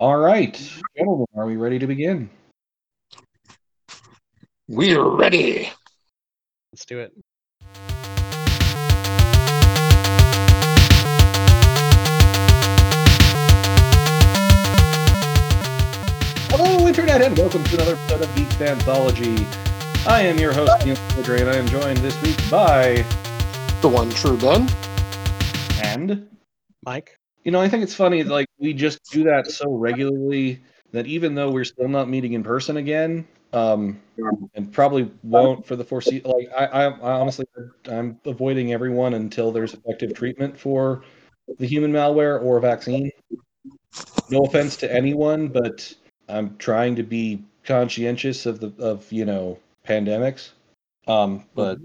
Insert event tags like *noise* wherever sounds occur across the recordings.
All right, gentlemen, are we ready to begin? We're ready. Let's do it. Hello, Internet, and welcome to another episode of Geek Anthology. I am your host, Ian Cordray, and I am joined this week by The one true Ben. and Mike. You know I think it's funny like we just do that so regularly that even though we're still not meeting in person again, um, and probably won't for the foreseeable. Like I, I, I honestly, I'm avoiding everyone until there's effective treatment for the human malware or vaccine. No offense to anyone, but I'm trying to be conscientious of the of you know pandemics. Um, but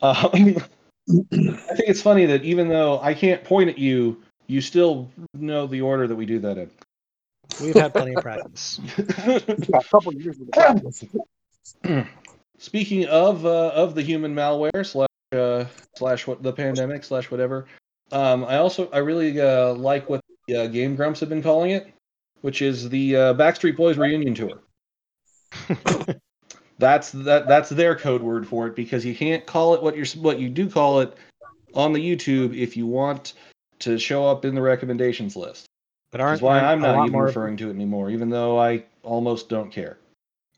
uh, *laughs* I think it's funny that even though I can't point at you, you still know the order that we do that in. We've had plenty of practice. *laughs* A couple of years with the practice. *clears throat* Speaking of uh, of the human malware slash uh, slash what the pandemic slash whatever, um, I also I really uh, like what the uh, Game Grumps have been calling it, which is the uh, Backstreet Boys reunion tour. *laughs* That's that that's their code word for it because you can't call it what you're what you do call it on the YouTube if you want to show up in the recommendations list. But aren't, why I'm not even more referring to it anymore, even though I almost don't care.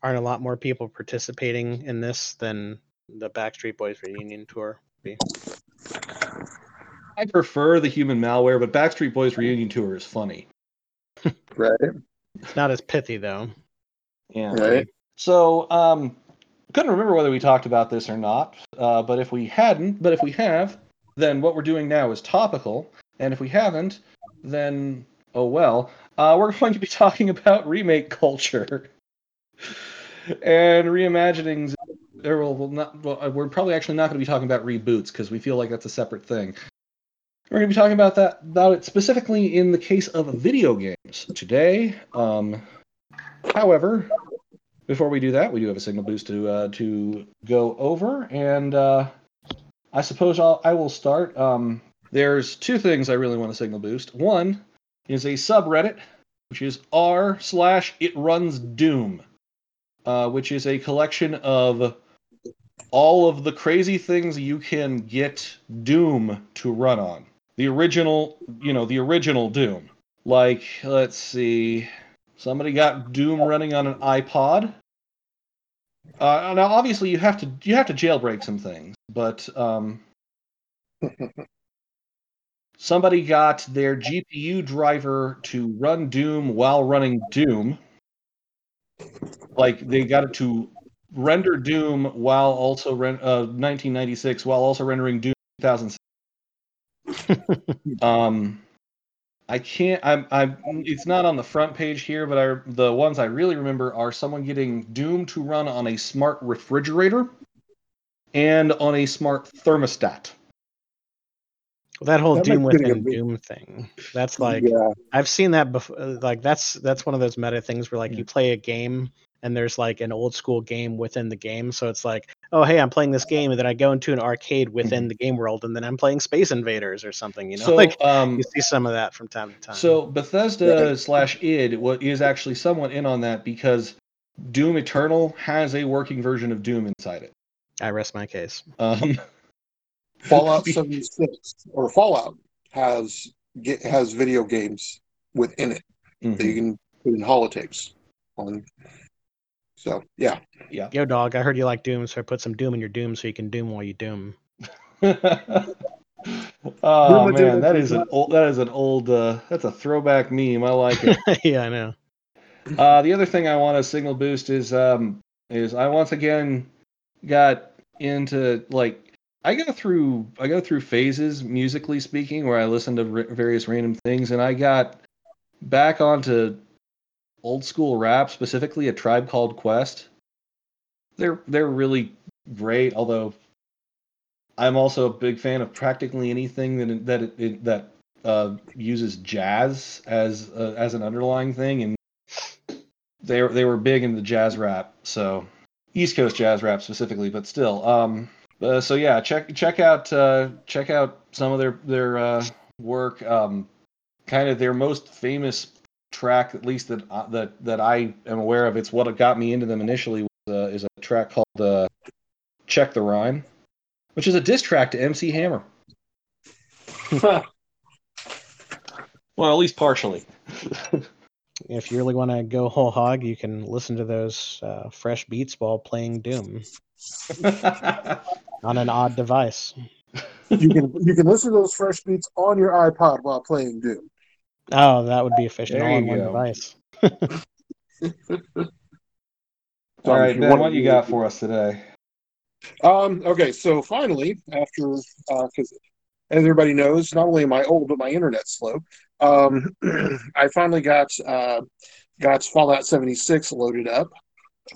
aren't a lot more people participating in this than the Backstreet Boys reunion tour? Be? I prefer the human malware, but Backstreet Boys reunion tour is funny. Right. It's not as pithy though. Yeah. Right. So, um, couldn't remember whether we talked about this or not. Uh, but if we hadn't, but if we have, then what we're doing now is topical. And if we haven't, then oh well. Uh, we're *laughs* going to be talking about remake culture and reimaginings. Well, well, not, well, uh, we're probably actually not going to be talking about reboots because we feel like that's a separate thing. We're going to be talking about that about it specifically in the case of video games today. Um, however, before we do that, we do have a signal boost to uh, to go over, and uh, I suppose I'll, I will start. Um, there's two things I really want to signal boost. One is a subreddit, which is r slash it runs doom, uh, which is a collection of all of the crazy things you can get Doom to run on. The original, you know, the original Doom. Like, let's see, somebody got Doom running on an iPod. Uh, now, obviously, you have to you have to jailbreak some things, but um, *laughs* somebody got their GPU driver to run Doom while running Doom. Like they got it to render Doom while also ren- uh, 1996 while also rendering Doom 2006. *laughs* um, I can't. I'm. I'm. It's not on the front page here, but I the ones I really remember are someone getting Doom to run on a smart refrigerator and on a smart thermostat. Well, that whole That Doom might be getting a within bit- Doom thing. That's like yeah. I've seen that before. Like that's that's one of those meta things where like you play a game and there's like an old school game within the game. So it's like, oh hey, I'm playing this game, and then I go into an arcade within the game world, and then I'm playing Space Invaders or something. You know, so, like um, you see some of that from time to time. So Bethesda slash id what is actually somewhat in on that because Doom Eternal has a working version of Doom inside it. I rest my case. Um, Fallout 76 or Fallout has get, has video games within it that you can put in holotapes on. So yeah, Yeah. Yo, dog, I heard you like Doom, so I put some Doom in your Doom so you can Doom while you Doom. *laughs* oh Doom man, that is is an old that is an old uh, that's a throwback meme. I like it. *laughs* yeah, I know. Uh, the other thing I want to signal boost is um is I once again got into like I go through I go through phases musically speaking where I listen to r- various random things and I got back onto old school rap specifically a tribe called Quest. They're they're really great although I'm also a big fan of practically anything that that it, it, that uh, uses jazz as uh, as an underlying thing and they they were big into jazz rap, so East Coast jazz rap specifically, but still. Um, uh, so yeah, check check out uh, check out some of their their uh, work. Um, kind of their most famous track, at least that uh, that that I am aware of. It's what got me into them initially. Was, uh, is a track called uh, "Check the Rhyme," which is a diss track to MC Hammer. *laughs* Well, at least partially. *laughs* If you really want to go whole hog, you can listen to those uh, fresh beats while playing Doom *laughs* on an odd device. you can you can listen to those fresh beats on your iPod while playing Doom. Oh, that would be efficient There all in one go. device. *laughs* All right, Ben, what to you got for us today? Um, okay, so finally, after because as everybody knows, not only am I old, but my internet's slow. Um, *clears throat* I finally got uh, got Fallout 76 loaded up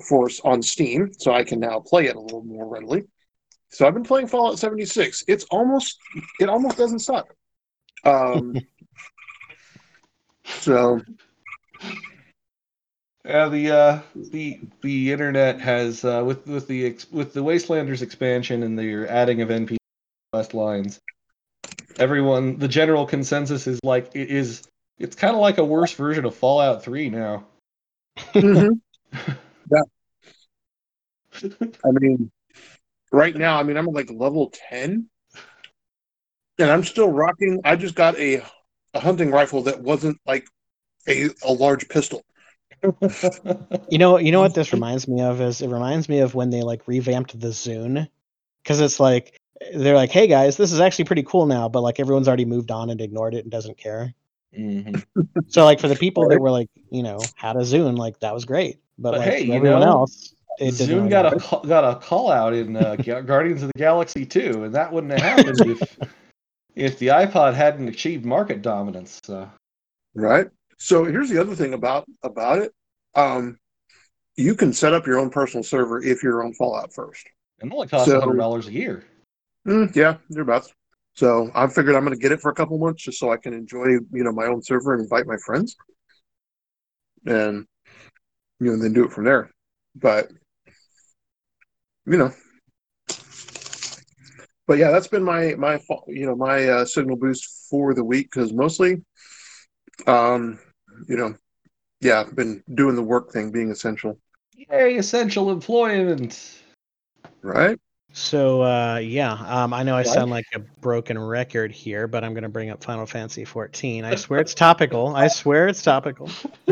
for on Steam, so I can now play it a little more readily. So I've been playing Fallout 76. It's almost it almost doesn't suck. Um, *laughs* so Yeah, the uh, the the internet has uh, with with the ex- with the Wastelanders expansion and the adding of NPC quest lines. Everyone, the general consensus is like it is. It's kind of like a worse version of Fallout Three now. mhm. *laughs* yeah, I mean, right now, I mean, I'm like level 10, and I'm still rocking. I just got a, a hunting rifle that wasn't like a, a large pistol. *laughs* You know, you know what this reminds me of is it reminds me of when they like revamped the Zune, because it's like they're like, hey guys, this is actually pretty cool now, but like everyone's already moved on and ignored it and doesn't care. Mhm. So like for the people that were like, you know, had a Zune, like that was great, but, But like hey, for you everyone know, else, it didn't Zune really got a call, got a call out in uh, *laughs* Guardians of the Galaxy 2, and that wouldn't have happened if *laughs* if the iPod hadn't achieved market dominance. So. Right. So here's the other thing about about it. Um, you can set up your own personal server if you're on Fallout first. And it only costs So- hundred dollars a year. Mm, yeah, thereabouts. So I figured I'm going to get it for a couple months just so I can enjoy, you know, my own server and invite my friends, and you know, then do it from there. But you know, but yeah, that's been my my you know my uh, signal boost for the week because mostly, um, you know, yeah, I've been doing the work thing, being essential, Yay, essential employment. right? So uh, yeah, um, I know I sound like a broken record here, but I'm going to bring up Final Fantasy 14. I swear it's *laughs* topical. I swear it's topical. *laughs*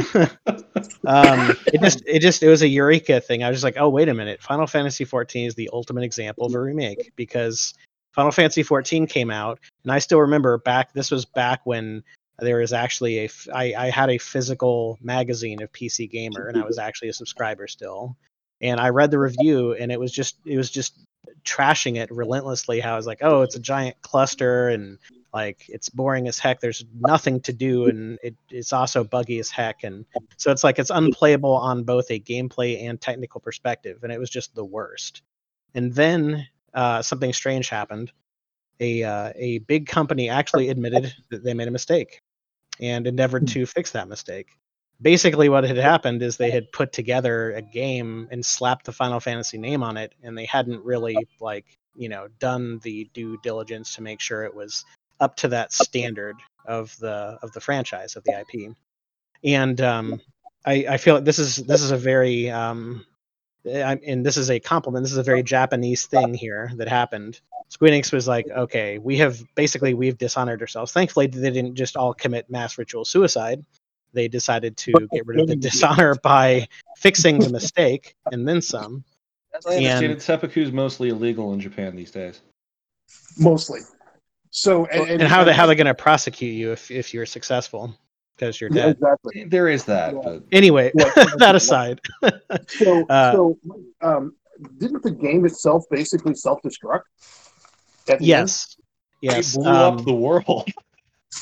um, it just, it just, it was a eureka thing. I was just like, oh wait a minute, Final Fantasy 14 is the ultimate example of a remake *laughs* because Final Fantasy 14 came out, and I still remember back. This was back when there was actually a, I had a physical magazine of PC Gamer, and I was actually a subscriber still. And I read the review, and it was just, it was just trashing it relentlessly how it's like oh it's a giant cluster and like it's boring as heck. There's nothing to do and it, it's also buggy as heck. And so it's like it's unplayable on both a gameplay and technical perspective and it was just the worst. And then uh, something strange happened. A uh, a big company actually admitted that they made a mistake and endeavored to fix that mistake basically what had happened is they had put together a game and slapped the final fantasy name on it and they hadn't really like you know done the due diligence to make sure it was up to that standard of the of the franchise of the ip and um i i feel like this is this is a very um I, and this is a compliment this is a very japanese thing here that happened. Square Enix was like, okay, we have basically we've dishonored ourselves. Thankfully, they didn't just all commit mass ritual suicide they decided to get rid of the dishonor by fixing the mistake and then some. As I understand And- it, seppuku is mostly illegal in Japan these days. Mostly. So And, how they how they going to prosecute you if if you're successful because you're Yeah, dead. exactly. There is that, Yeah. but Anyway, Yeah. *laughs* that aside, So, *laughs* Uh, so um, didn't the game itself basically self-destruct? at the end? yes, it yes, blew um, up the world. *laughs*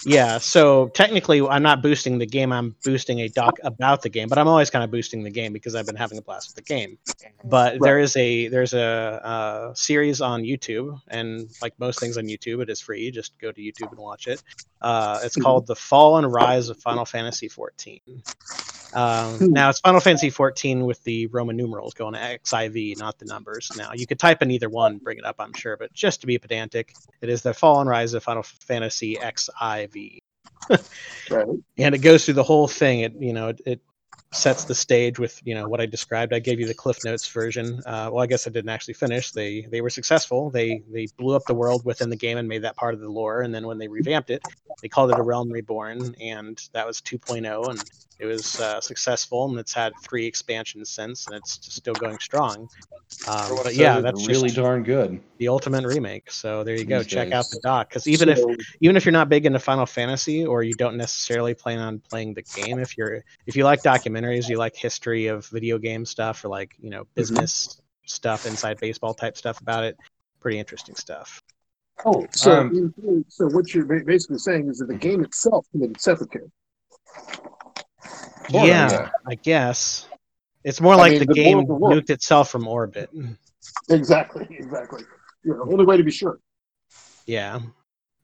yeah. So technically, I'm not boosting the game. I'm boosting a doc about the game, but I'm always kind of boosting the game because I've been having a blast with the game. But there is a there's a, uh series on YouTube, and like most things on YouTube, it is free. Just go to YouTube and watch it. Uh, it's Mhm. called "The Fall and Rise of Final Fantasy XIV." Um, Hmm. now it's Final Fantasy 14 with the Roman numerals going XIV, not the numbers. Now you could type in either one, bring it up, I'm sure, but just to be pedantic, it is the Fall and Rise of Final Fantasy XIV. *laughs* Right. and it goes through the whole thing. It you know it, it sets the stage with you know what I described. I gave you the Cliff Notes version. Uh, well, I guess I didn't actually finish. They they were successful. They they blew up the world within the game and made that part of the lore. And then when they revamped it, they called it a Realm Reborn, and that was 2.0, and it was uh, successful. And it's had three expansions since, and it's still going strong. Um, but yeah, that's really darn good. the ultimate remake. So there you go. These Check out the doc because even if even if you're not big into Final Fantasy or you don't necessarily plan on playing the game, if you're if you like documentaries, you like history of video game stuff or like you know business stuff, inside baseball type stuff about it, pretty interesting stuff. Oh, so, um, so what you're basically saying is that the game itself committed seppuku. Sorta, yeah, yeah. I guess it's more I like mean, the the game world will work. nuked itself from orbit. Exactly. *laughs* Exactly. Yeah, the only way to be sure. Yeah.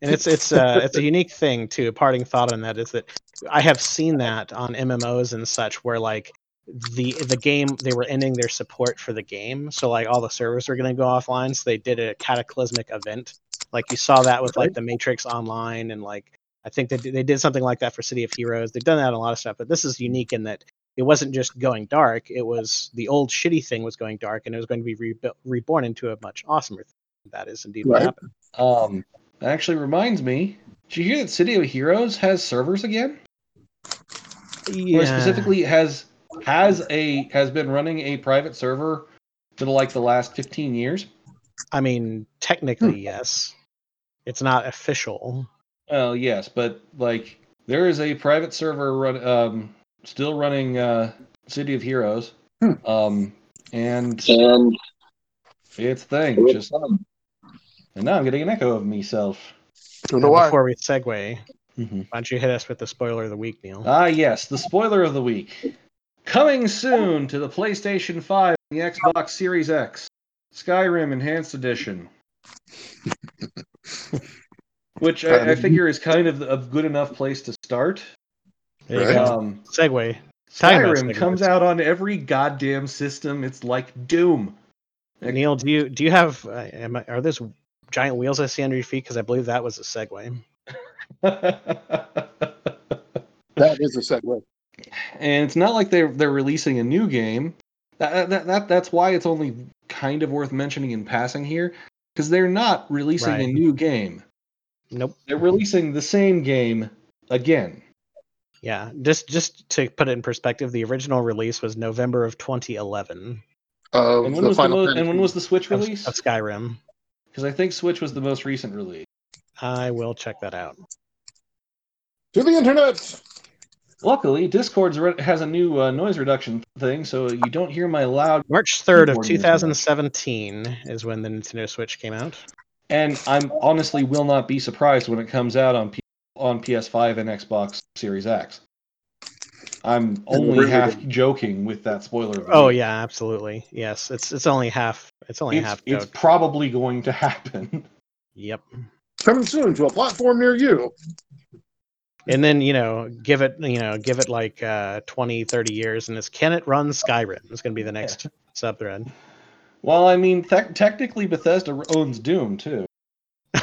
And it's it's uh it's a unique thing too. A parting thought on that is that I have seen that on MMOs and such where like the the game they were ending their support for the game. So like all the servers were gonna go offline. So they did a cataclysmic event. Like you saw that with like the Matrix Online and like I think they did- they did something like that for City of Heroes. They've done that in a lot of stuff, but this is unique in that it wasn't just going dark. It was the old shitty thing was going dark, and it was going to be rebuilt, reborn into a much awesomer thing. That is indeed what happened. Um, that actually reminds me. Did you hear that City of Heroes has servers again? Or specifically has has a has been running a private server for like the last fifteen years. I mean, technically, yes. It's not official. Well, yes, but like there is a private server run um still running uh City of Heroes. Hmm. Um and And it's thing just and now I'm getting an echo of myself. Don't know why. before we segue, Mhm. why don't you hit us with the spoiler of the week, Neil? Ah, yes, the spoiler of the week. Coming soon to the PlayStation 5 and the Xbox Series X. Skyrim Enhanced Edition. *laughs* Which I, I figure is kind of a good enough place to start. There Right. Um, Segue. Talking about Skyrim comes out on every goddamn system. It's like Doom. Neil, do you do you have? Uh, am I, are those giant wheels I see under your feet? Because I believe that was a segue. *laughs* That is a segue. and it's not like they're they're releasing a new game. That, that, that that's why it's only kind of worth mentioning in passing here, because they're not releasing a new game. Nope. They're releasing the same game again. Yeah. Just just to put it in perspective, the original release was November of 2011 Of And when the was the Final mo- and when was the Switch of, release? of Skyrim. Because I think Switch was the most recent release. I will check that out. to the internet. Luckily, Discord re- has a new uh, noise reduction thing, so you don't hear my loud. March 3rd of Keyboard music. 2017 is when the Nintendo Switch came out. And I'm honestly will not be surprised when it comes out on P- on PS5 and Xbox Series X. I'm only half joking with that spoiler. of Oh yeah, absolutely. Yes, it's it's only half. It's only it's, half. it's Code. probably going to happen. Yep. Coming soon to a platform near you. And then you know, give it you know, give it like uh, 20, 30 years, and it's can it run Skyrim? It's going to be the next subthread. well, I mean, te- technically Bethesda owns Doom too,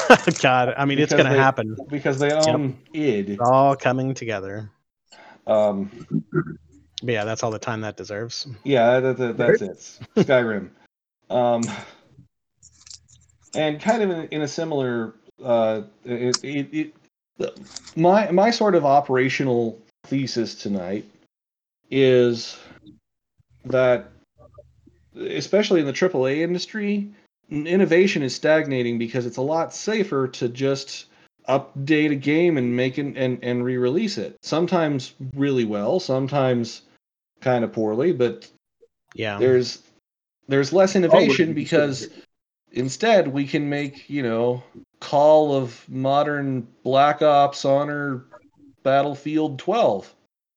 *laughs* God, I mean, it's going to happen. because they own id. It's all coming together. Um, But yeah, that's all the time that deserves. Yeah, that, that, that's it. *laughs* Skyrim. Um, and kind of in, in a similar, uh, it, it, it, my my sort of operational thesis tonight is that, especially in the AAA industry, innovation is stagnating because it's a lot safer to just update a game and make it and, and re-release it. Sometimes really well, sometimes kind of poorly, but Yeah. there's there's less innovation be because instead we can make you know call of modern black ops honor battlefield 12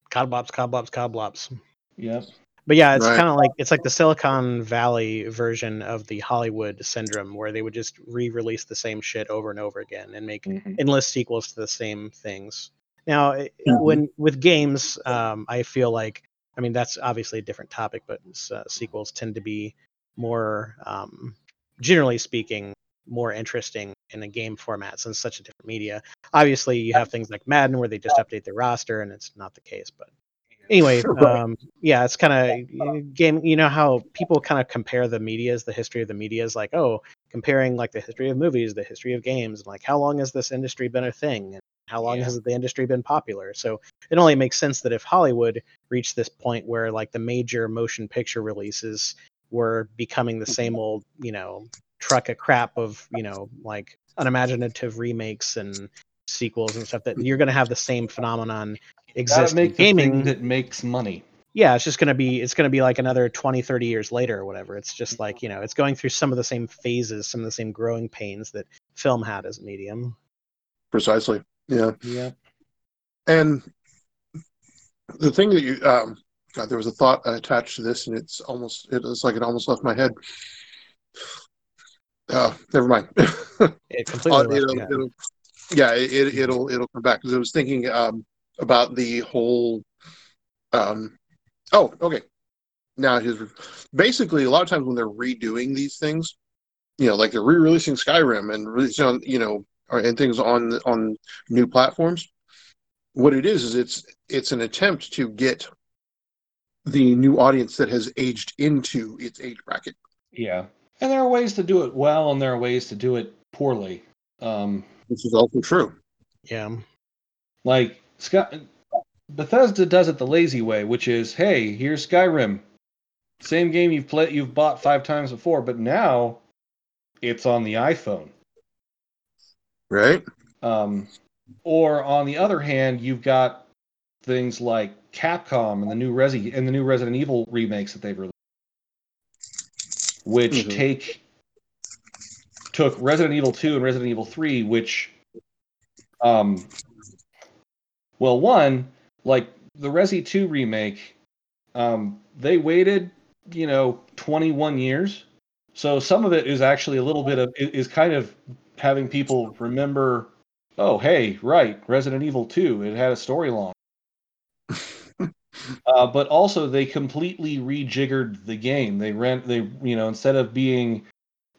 Codblops, codblops, codblops. yep But yeah, it's Right. kind of like it's like the Silicon Valley version of the Hollywood syndrome, where they would just re-release the same shit over and over again and make endless sequels to the same things. Now, i- Mhm. when with games, um, I feel like I mean that's obviously a different topic, but uh, sequels tend to be more, um, generally speaking, more interesting in a game format since such a different media. Obviously, you have things like Madden where they just update the roster, and it's not the case. But anyway, *laughs* um, yeah, it's kind of game. You know how people kind of compare the medias, the history of the medias, like oh, comparing like the history of movies, the history of games, and like how long has this industry been a thing, and how long Yeah. has the industry been popular? So it only makes sense that if Hollywood reached this point where like the major motion picture releases were becoming the same mm-hmm. old, you know, truck of crap of you know like unimaginative remakes and sequels and stuff that mm-hmm. you're going to have the same phenomenon Gotta exist in make the thing gaming that makes money. yeah it's just going to be it's going to be like another 20 30 years later or whatever it's just mm-hmm. like you know it's going through some of the same phases some of the same growing pains that film had as a medium Precisely. Yeah. Yeah. And the thing that you, um, God, there was a thought attached to this, and it's almost, it was like it almost left my head. Uh, never mind. *laughs* it Uh, completely left it'll, me it'll, yeah, it, it, it'll it'll come back because I was thinking um, about the whole. Um, oh, okay. Now, his basically a lot of times when they're redoing these things, you know, like they're re-releasing Skyrim and releasing on, you know, and things on on new platforms. What it is is it's it's an attempt to get the new audience that has aged into its age bracket. Yeah. And there are ways to do it well, and there are ways to do it poorly. Um, This is also true. yeah like Scott, Bethesda does it the lazy way, which is, hey, here's Skyrim, same game you've played, you've bought five times before, but now it's on the iPhone. Right? Um, or on the other hand, you've got things like Capcom and the new Resi and the new Resident Evil remakes that they've released, which Mhm. take took Resident Evil 2 and Resident Evil 3, which um well one, like the Resi 2 remake, um, they waited, you know, 21 years. So some of it is actually a little bit of is kind of having people remember oh hey right resident evil 2 it had a storyline. *laughs* Uh, but also they completely rejiggered the game. They rent they you know instead of being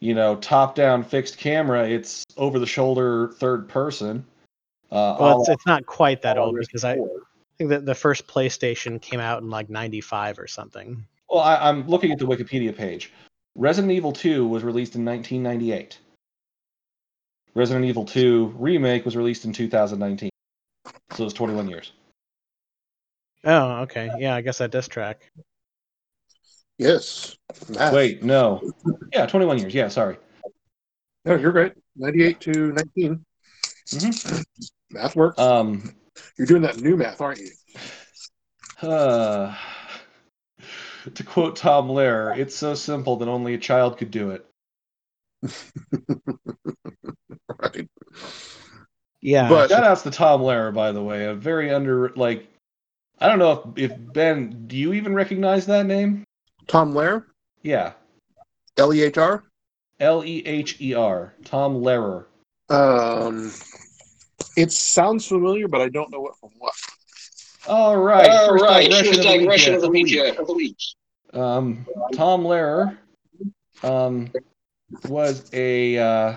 you know top down fixed camera it's over the shoulder third person. Uh, well it's, it's not quite that old because i think that the first playstation came out in like 95 or something. Well I, i'm looking at the wikipedia page. Resident evil 2 was released in 1998 resident evil 2 remake was released in 2019 so it's 21 years oh okay yeah i guess that does track Yes. Math. Wait, no. Yeah, 21 years. Yeah, sorry. No, you're right. 98 to 19. Mhm. Math works. Um, You're doing that new math, aren't you? uh, to quote Tom Lehrer, it's so simple that only a child could do it. *laughs* Right. yeah But- Shout outs to Tom Lehrer, by the way. A very under, like, I don't know if, if Ben, do you even recognize that name? Tom Lehrer, Yeah. L E H R. L E H E R. Tom Lehrer. Um, it sounds familiar, but I don't know what from what. All right. All first right, digression first digression of the week. week. Of the week. Um, Tom Lehrer um, was a uh,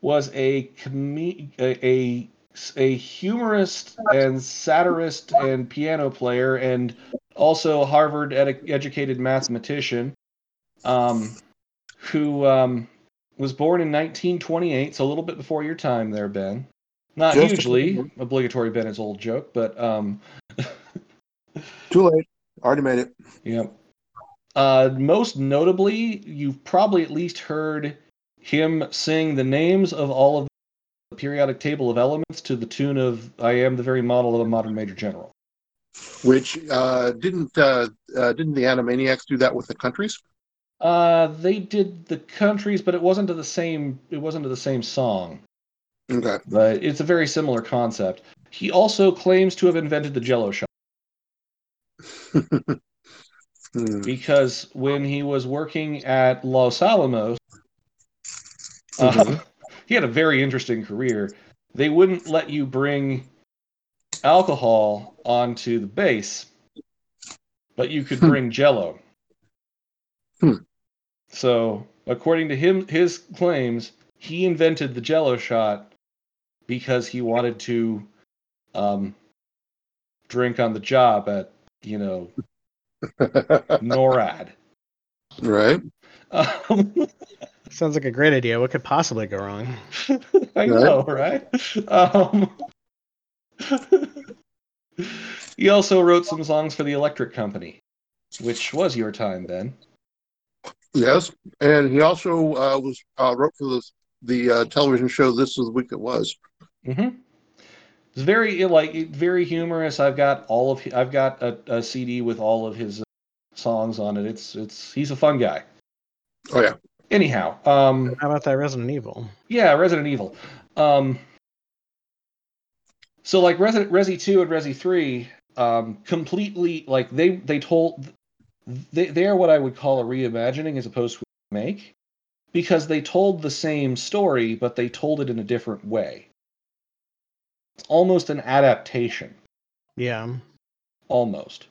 was a, come- a a a humorist and satirist and piano player and also a Harvard ed- educated mathematician um, who um, was born in 1928, so a little bit before your time there, Ben. Not Just little obligatory Bennett's old joke, but um, *laughs* Too late. Already made it. Yep. Uh, most notably, you've probably at least heard him sing the names of all of the periodic table of elements to the tune of "I am the very model of a modern major general." Which uh, didn't uh, uh, didn't the Animaniacs do that with the countries? Uh, they did the countries, but it wasn't to the same. It wasn't to the same song, Okay. but it's a very similar concept. He also claims to have invented the Jello shot *laughs* Hmm. because when he was working at Los Alamos, uh, Mhm. *laughs* he had a very interesting career. They wouldn't let you bring alcohol onto the base, but you could Hmm. bring Jello. Hmm. So, according to him, his claims, he invented the Jello shot because he wanted to um, drink on the job at you know NORAD. *laughs* right. Um, *laughs* Sounds like a great idea. What could possibly go wrong? I know, right? Um, *laughs* he also wrote some songs for the Electric Company, which was your time then. Yes, and he also uh, was uh, wrote for the the uh, television show This Was the Week It Was. Mm-hmm. It's very like very humorous. I've got all of I've got a, a CD with all of his uh, songs on it. It's it's he's a fun guy. Oh yeah, Anyhow, um, How about that Resident Evil? yeah, Resident Evil. Um, so like Resident Resi two and Resi three, um, completely like they they told they they are what I would call a reimagining as opposed to a remake because they told the same story but they told it in a different way. It's almost an adaptation, Yeah. almost.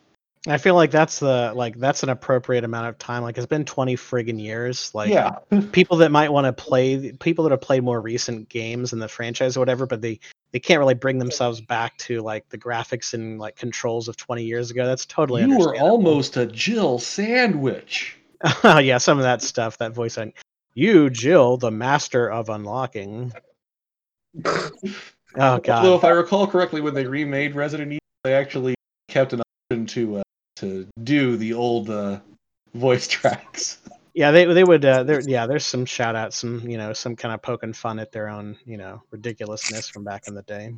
I feel like that's the like that's an appropriate amount of time. Like it's been twenty friggin' years. Like yeah, *laughs* people that might want to play people that have played more recent games in the franchise or whatever, but they they can't really bring themselves back to like the graphics and like controls of twenty years ago. That's totally you were almost a Jill sandwich. oh *laughs* yeah, some of that stuff, that voice on you, Jill, the master of unlocking. *laughs* Oh Although, god. if I recall correctly, when they remade Resident Evil, they actually kept an option to uh, to do the old uh, voice *laughs* tracks. Yeah, they they would uh there yeah, there's some shout outs, some you know, some kind of poking fun at their own, you know, ridiculousness from back in the day.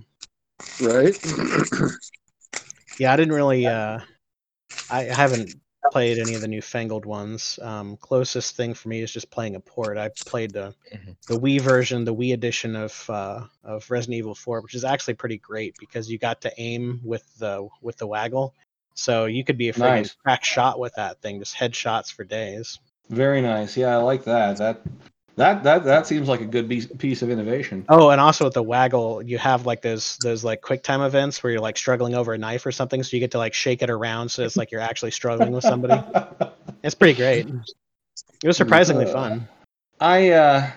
right. Yeah, I didn't really uh I haven't played any of the newfangled ones. Um closest thing for me is just playing a port. I played the Mhm. the Wii version, the Wii edition of uh of Resident Evil 4, which is actually pretty great because you got to aim with the with the waggle. So you could be a freaking Nice. crack shot with that thing, just headshots for days. Very nice. Yeah, I like that. That that that that seems like a good piece of innovation. Oh, and also with the waggle, you have like those those like quick time events where you're like struggling over a knife or something, so you get to like shake it around, so it's like you're actually struggling with somebody. *laughs* It's pretty great. It was surprisingly Uh, fun. I uh,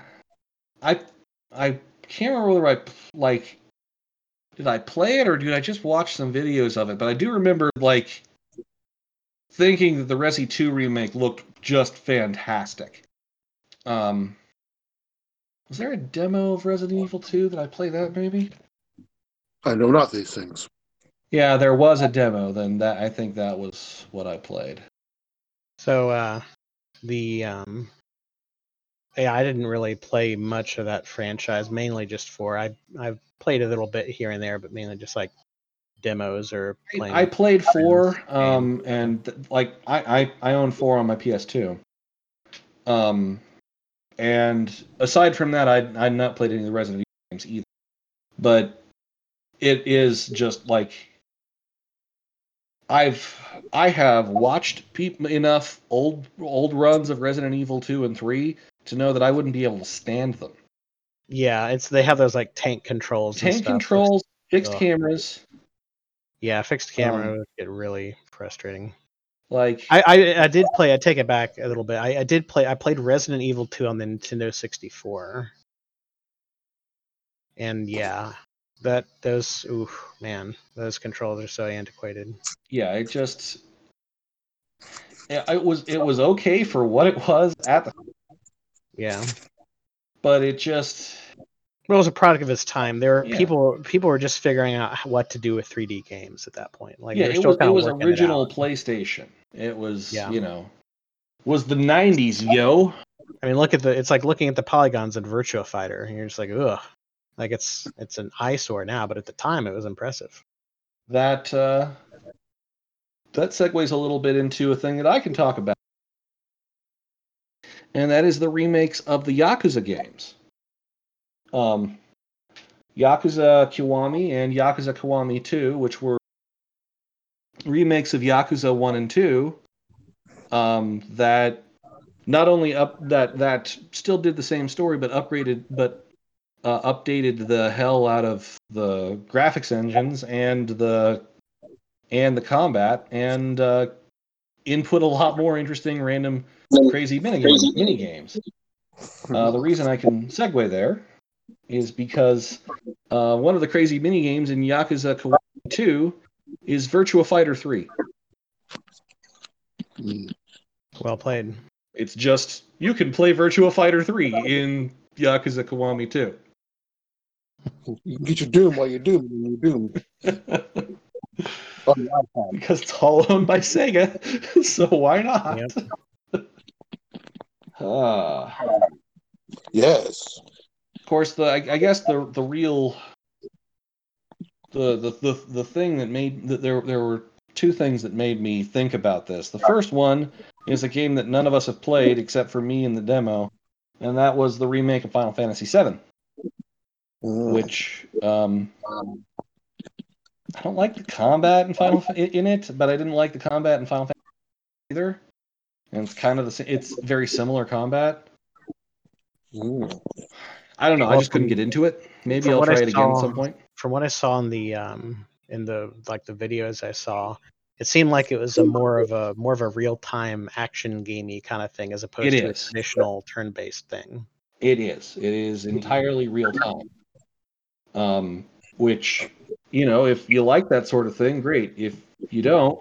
I I can't remember whether I like did I play it or did I just watch some videos of it. But I do remember like thinking that the Resi 2 remake looked just fantastic. Um, was there a demo of Resident Evil 2 that I play that maybe? I know not these things. Yeah, there was a demo. Then that I think that was what I played. So uh the um yeah, I didn't really play much of that franchise, mainly just for I I've played a little bit here and there, but mainly just like demos or playing. I played four, um, and like I, I I own four on my PS2. Um, and aside from that, I I'd not played any of the Resident Evil games either. But it is just like I've I have watched peop enough old old runs of Resident Evil two and three to know that I wouldn't be able to stand them. yeah, it's they have those like tank controls. and Tank controls, fixed cameras, Yeah, fixed camera Um, would get really frustrating. Like I, I I did play. I take it back a little bit. I, I did play. I played Resident Evil 2 on the Nintendo 64, and yeah, that those ooh man, those controls are so antiquated. yeah, it just it, it was it was okay for what it was at the Yeah, but it just well, it was a product of its time. There, were Yeah. people people were just figuring out what to do with 3D games at that point. Like yeah it still was it was original out. PlayStation. It was Yeah. you know was the 90s, yo. I mean, look at the. It's like looking at the polygons in Virtua Fighter, and you're just like, ugh. Like it's it's an eyesore now, but at the time it was impressive. That uh that segues a little bit into a thing that I can talk about. And that is the remakes of the Yakuza games. Um Yakuza Kiwami and Yakuza Kiwami 2, which were remakes of Yakuza 1 and 2, um, that not only up that that still did the same story, but upgraded, but uh, updated the hell out of the graphics engines and the and the combat, and uh, input a lot more interesting, random, crazy mini games. Uh, the reason I can segue there is because uh, one of the crazy mini games in Yakuza Kiwami 2 is Virtua Fighter 3. Well played. It's just you can play Virtua Fighter 3 in Yakuza Kiwami 2. You can get your Doom while you're Doom when you're Doom on the iPad. because it's all owned by Sega, *laughs* so why not? Yep. *laughs* Ah. Yes. Of course, the I, I guess the the real the, the the the thing that made that there there were two things that made me think about this. The first one is a game that none of us have played except for me in the demo, and that was the remake of Final Fantasy VII, which um, I don't like the combat in Final in it, but I didn't like the combat in Final Fantasy either. And it's kind of the same. It's very similar combat. I don't know. I just couldn't get into it. Maybe I'll what I try it again at some point. From what I saw in the um in the like the videos I saw, it seemed like it was a more of a more of a real time action gamey kind of thing as opposed It to is. a traditional turn based thing. It is. It is entirely real time. Um, which, you know, if you like that sort of thing, great. If you don't,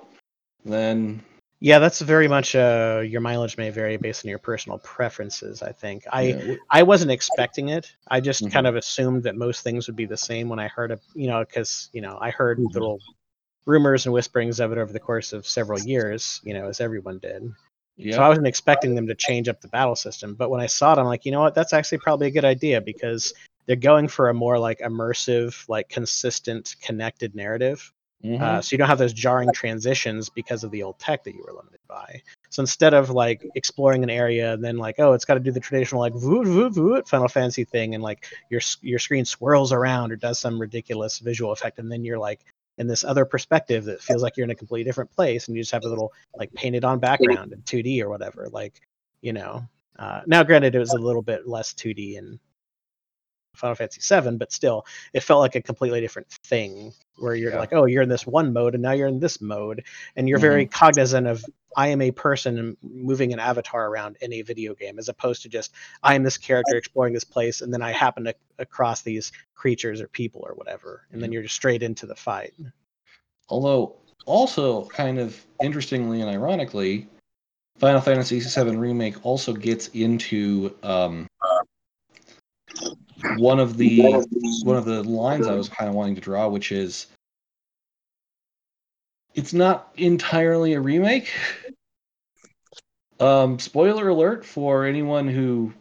then Yeah, that's very much uh your mileage may vary based on your personal preferences, I think. I know, I wasn't expecting it. I just Mhm. kind of assumed that most things would be the same when I heard of, you know, because, you know, I heard Mhm. little rumors and whisperings of it over the course of several years, you know, as everyone did. yeah, So I wasn't expecting them to change up the battle system. But when I saw it, I'm like, you know what? That's actually probably a good idea because they're going for a more like immersive, like consistent, connected narrative. Mhm. Uh, so you don't have those jarring transitions because of the old tech that you were limited by. So instead of like exploring an area and then like, oh, it's got to do the traditional like voot voot voot Final Fantasy thing, and like your your screen swirls around or does some ridiculous visual effect, and then you're like in this other perspective that feels like you're in a completely different place, and you just have a little like painted on background in 2D or whatever. Like, you know. Uh, now, granted, it was a little bit less 2D in Final Fantasy VII, but still, it felt like a completely different thing where you're Yeah. like, oh, you're in this one mode and now you're in this mode, and you're very cognizant of I am a person moving an avatar around in a video game, as opposed to just I am this character exploring this place, and then I happen to across these creatures or people or whatever, and then you're just straight into the fight. Although, also kind of interestingly and ironically, Final Fantasy VII Remake also gets into um, one of the one of the lines I was kind of wanting to draw, which is it's not entirely a remake. Um, spoiler alert for anyone who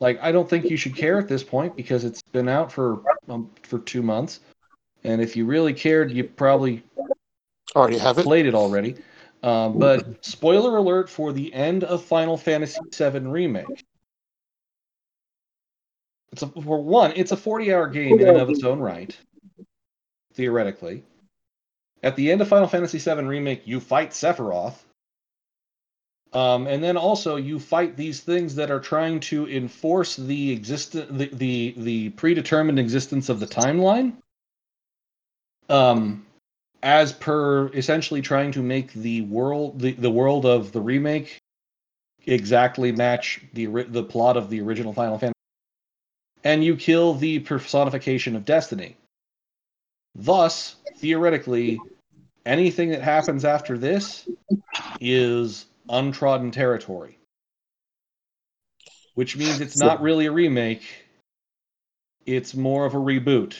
like I don't think you should care at this point because it's been out for um, for two months, and if you really cared, you probably Already have it. played it already. Um, but spoiler alert for the end of Final Fantasy VII Remake. It's a, for one, it's a 40-hour game in and of its own right, theoretically. At the end of Final Fantasy VII Remake, you fight Sephiroth, um, and then also you fight these things that are trying to enforce the existent, the, the the predetermined existence of the timeline. Um, as per essentially trying to make the world the, the world of the remake exactly match the the plot of the original Final Fantasy and you kill the personification of destiny. Thus theoretically anything that happens after this is untrodden territory which means it's not really a remake. It's more of a reboot.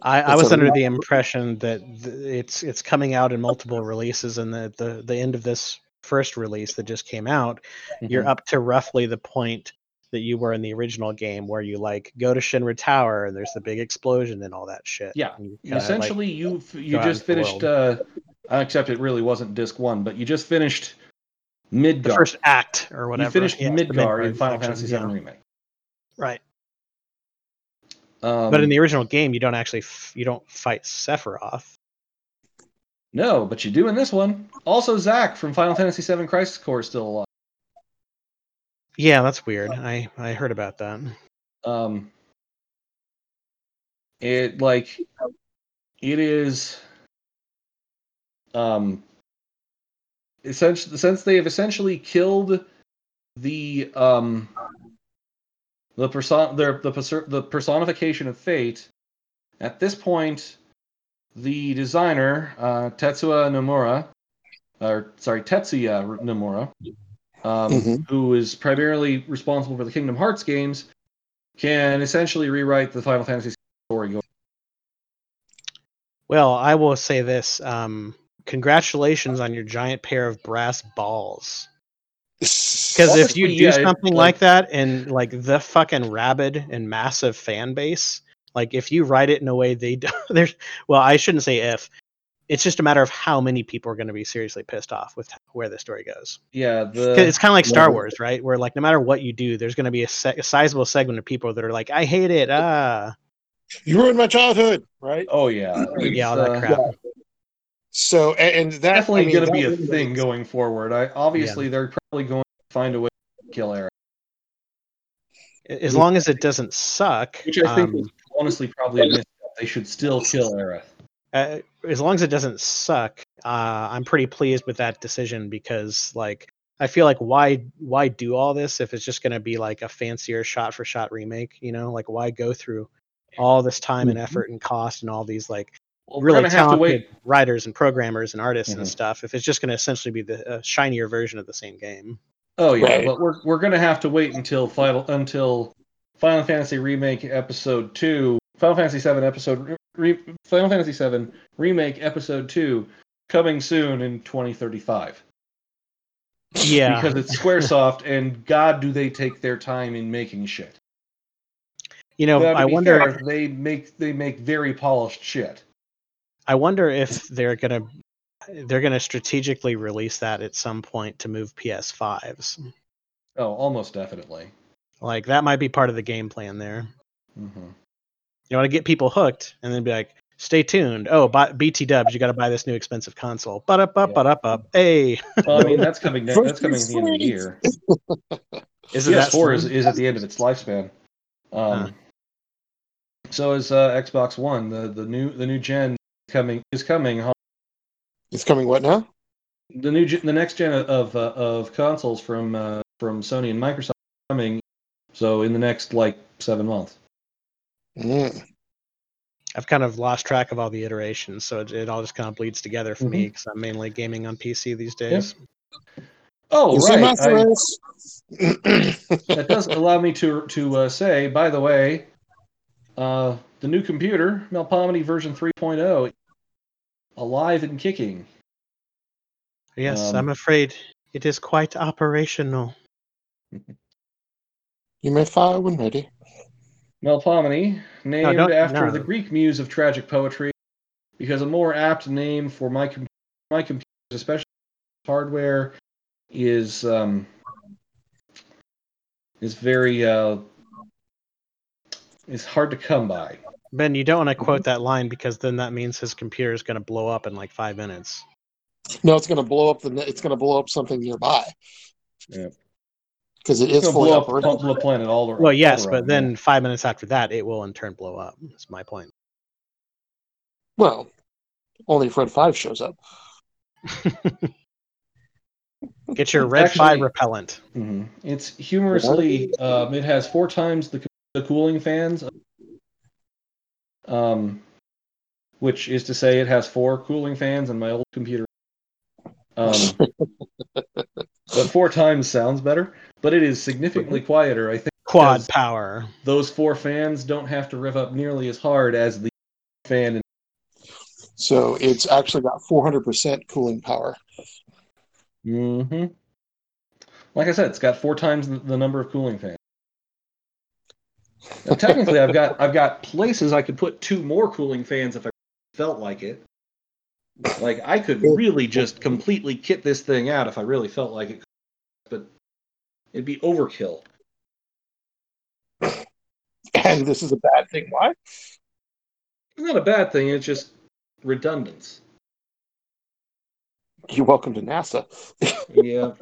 I, I was a- under the impression that it's it's coming out in multiple releases, and the, the the end of this first release that just came out, you're Mhm. up to roughly the point that you were in the original game, where you like go to Shinra Tower and there's the big explosion and all that shit. Yeah, you kinda, like- essentially you you just finished uh except it really wasn't disc one but you just finished Midgar the first act or whatever. you finished Yeah, the in final fantasy yeah. VII remake Right, um, but in the original game, you don't actually f- you don't fight Sephiroth. no but you do in this one also Zack from final fantasy VII crisis core is still alive Yeah, that's weird. I I heard about that. um it like it is um essentially since they have essentially killed the um the person the the, the personification of fate. At this point, the designer uh, Tetsuya Nomura, or sorry Tetsuya Nomura, um, Mhm. who is primarily responsible for the Kingdom Hearts games, can essentially rewrite the Final Fantasy story. Well, I will say this. Um, congratulations on your giant pair of brass balls. *laughs* Because if you do yeah, something like- like that and like the fucking rabid and massive fan base, like if you write it in a way they *laughs* don't, there's well, I shouldn't say if. It's just a matter of how many people are going to be seriously pissed off with where the story goes. Yeah, the it's kind of like Star. Wars, right? Where like no matter what you do, there's going to be a, se- a sizable segment of people that are like, "I hate it." Ah, you ruined my childhood, right? oh yeah, yeah, all it's, that uh, crap. So, and, and that definitely I mean, going to be a really thing is- going forward. I obviously they're probably going to find a way to kill Aerith, As long as it doesn't suck. which I think um, is honestly probably a misstep. They should still kill Aerith. Uh, as long as it doesn't suck, uh, I'm pretty pleased with that decision because like I feel like why why do all this if it's just going to be like a fancier shot for shot remake? You know, like why go through all this time and Mhm. effort and cost and all these like Well, we're really going have to talented wait. writers and programmers and artists Mhm. and stuff if it's just going to essentially be the uh, shinier version of the same game. Oh yeah, Right. but we're we're going to have to wait until final until Final Fantasy Remake Episode Two, Final Fantasy VII Episode re, Final Fantasy Seven Remake Episode Two, coming soon in 2035. Yeah, because it's SquareSoft, and God, do they take their time in making shit. you know, I wonder. fair, they make they make very polished shit. I wonder if they're gonna they're gonna strategically release that at some point to move PS5s. Oh, almost definitely. Like that might be part of the game plan there. hmm You want to get people hooked, and then be like, "Stay tuned." Oh, buy, BT Dubs, you got to buy this new expensive console. But up, up, but up, up. Hey, Well, I mean that's coming. Next, that's coming at the end of the year. is it that PS4 is, is at the end of its lifespan. Um, Huh. So is uh, Xbox One. The the new the new gen coming is coming. It's coming what now? The new gen, the next gen of uh, of consoles from uh, from Sony and Microsoft coming. So in the next like seven months. Mm. I've kind of lost track of all the iterations, so it, it all just kind of bleeds together for me Mhm. because I'm mainly gaming on PC these days. Oh You see, right. I- *clears throat* that does allow me to to uh, say, by the way, uh, the new computer, Melpomene version 3.0, alive and kicking. Yes, Um, I'm afraid it is quite operational. you may fire when ready. Melpomene, named don't- after no. the Greek muse of tragic poetry, because a more apt name for my com- my computers, especially hardware, is um, is very uh, is hard to come by. Ben, you don't want to quote that line because then that means his computer is going to blow up in like five minutes. No, it's going to blow up the. It's going to blow up something nearby. Yeah. Because it It's is gonna fully blow up operational. the planet all around. Well, yes, all but around, then yeah. five minutes after that, it will in turn blow up. That's my point. Well, only if Red Five shows up. *laughs* Get your red Actually- five repellent. Mhm. It's humorously, um, it has four times the, the cooling fans, um, which is to say, it has four cooling fans in my old computer. Um, *laughs* but four times sounds better, but it is significantly quieter. I think Quad power. those four fans don't have to rev up nearly as hard as the fan. In- So it's actually got 400% cooling power. hmm Like I said, it's got four times the, the number of cooling fans. Now, technically, I've got I've got places I could put two more cooling fans if I felt like it. Like I could really just completely kit this thing out if I really felt like it, but it'd be overkill. And this is a bad thing. Why? It's not a bad thing. It's just redundance. You're welcome to NASA. Yeah.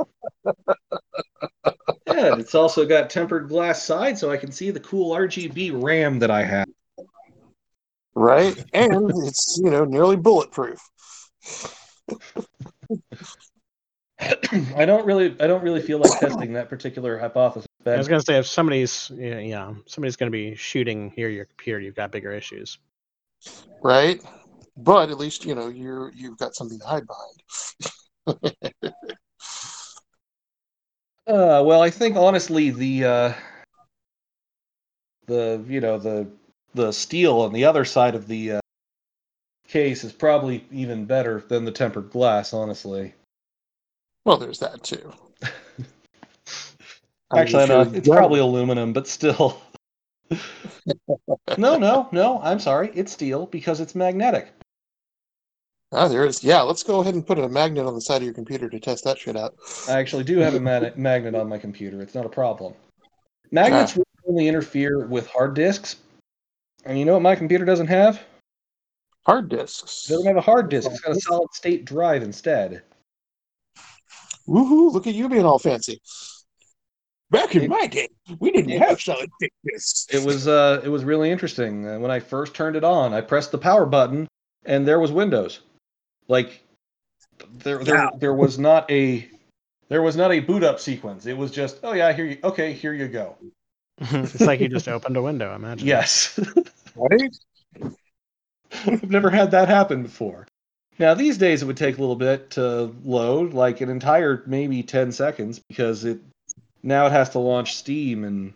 yeah, and it's also got tempered glass sides, so I can see the cool RGB RAM that I have. Right? And it's, you know, nearly bulletproof. *clears throat* I don't really, I don't really feel like testing that particular hypothesis. I was gonna say if somebody's yeah, yeah somebody's gonna be shooting here your computer, you've got bigger issues. right? But at least you know you're you've got something to hide behind. *laughs* Uh, well, I think honestly the uh, the you know the the steel on the other side of the uh, case is probably even better than the tempered glass. Honestly, well, there's that too. I *laughs* mean, actually, if no, you're it's young- probably aluminum, but still. *laughs* no, no, no. I'm sorry. It's steel because it's magnetic. Ah, there is. Yeah, let's go ahead and put a magnet on the side of your computer to test that shit out. I actually do have a ma- *laughs* magnet on my computer. It's not a problem. Magnets really only interfere with hard disks, and you know what my computer doesn't have? Hard disks. It doesn't have a hard disk. It's got a solid state drive instead. Woohoo! Look at you being all fancy. Back in It- my day, we didn't it- have solid state disks. It was uh, it was really interesting. Uh, when I first turned it on, I pressed the power button, and there was Windows. Like there there, Wow. there was not a there was not a boot up sequence. It was just oh yeah here you okay here you go. *laughs* it's like you just opened a window. Imagine. Yes, *laughs* Right? I've never had that happen before. Now these days it would take a little bit to load, like an entire maybe ten seconds, because it now it has to launch Steam and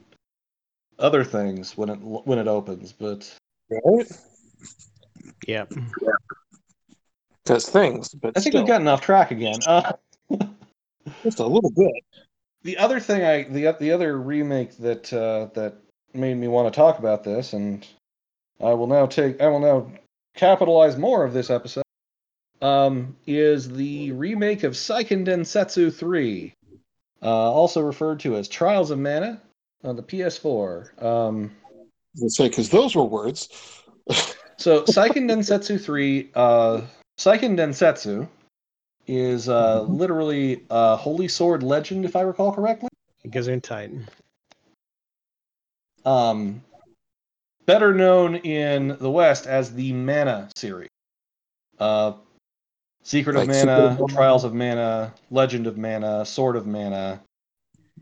other things when it when it opens. But Right? Yep. Because things, but I think still, we've gotten off track again. Uh, just a little bit. the other thing I the the other remake that uh, that made me want to talk about this, and I will now take I will now capitalize more of this episode. Um, is the remake of Seiken Densetsu 3, uh, also referred to as Trials of Mana on the PS4. Um, Let's say because those were words. *laughs* so Seiken Densetsu 3, uh, Seiken Densetsu is uh, literally a Holy Sword Legend, if I recall correctly. Gesundheit. um, better known in the West as the Mana series. Uh, Secret of Like Secret Mana, of Trials of Mana, Legend of Mana, Sword of Mana,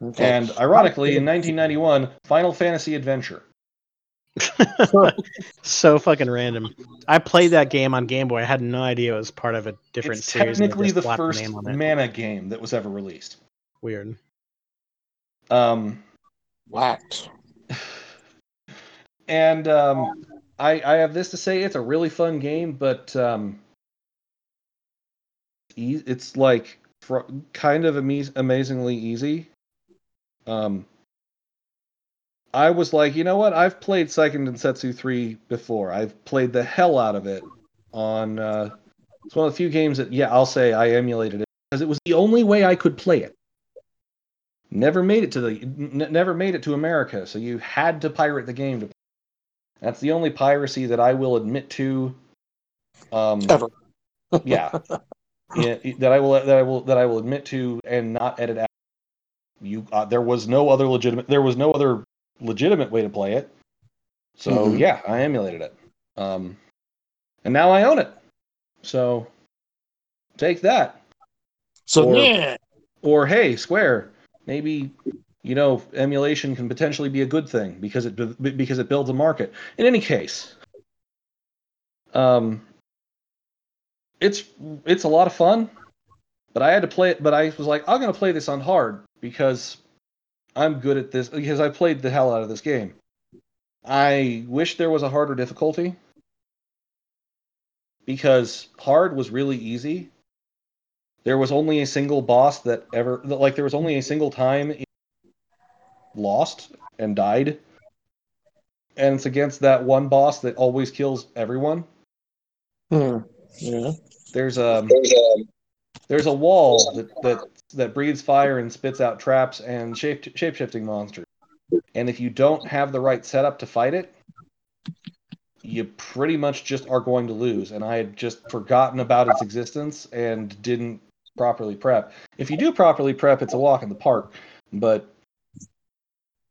Okay. and ironically, in 1991, Final Fantasy Adventure. *laughs* so fucking random. I played that game on Game Boy. I had no idea it was part of a different it's series. and they technically the first name on it. Mana game that was ever released. Weird. Um, whacked. *sighs* and um, I, I have this to say: it's a really fun game, but um, e- it's like fr- kind of ama- amazingly easy. Um, I was like, you know what? I've played Seiken Densetsu 3 before. I've played the hell out of it on. Uh, it's one of the few games that, yeah, I'll say I emulated it because it was the only way I could play it. Never made it to the, n- never made it to America, so you had to pirate the game to. That's the only piracy that I will admit to. Um, Ever. yeah, *laughs* *laughs* that I will that I will that I will admit to and not edit out. You, uh, there was no other legitimate. There was no other legitimate way to play it. So Mhm. yeah, I emulated it. Um, and now I own it. So take that. So Or- yeah. Or hey, Square, maybe you know emulation can potentially be a good thing because it because it builds a market. In any case, um, it's it's a lot of fun, but I had to play it. But I was like, I'm gonna play this on hard because I'm good at this because I played the hell out of this game. I wish there was a harder difficulty because hard was really easy there was only a single boss that ever like there was only a single time lost and died and it's against that one boss that always kills everyone Hmm. Yeah. There's um, a um, there's a wall that that that breathes fire and spits out traps and shape shapeshifting monsters. And if you don't have the right setup to fight it you pretty much just are going to lose. And i had just forgotten about its existence and didn't properly prep. If you do properly prep it's a walk in the park but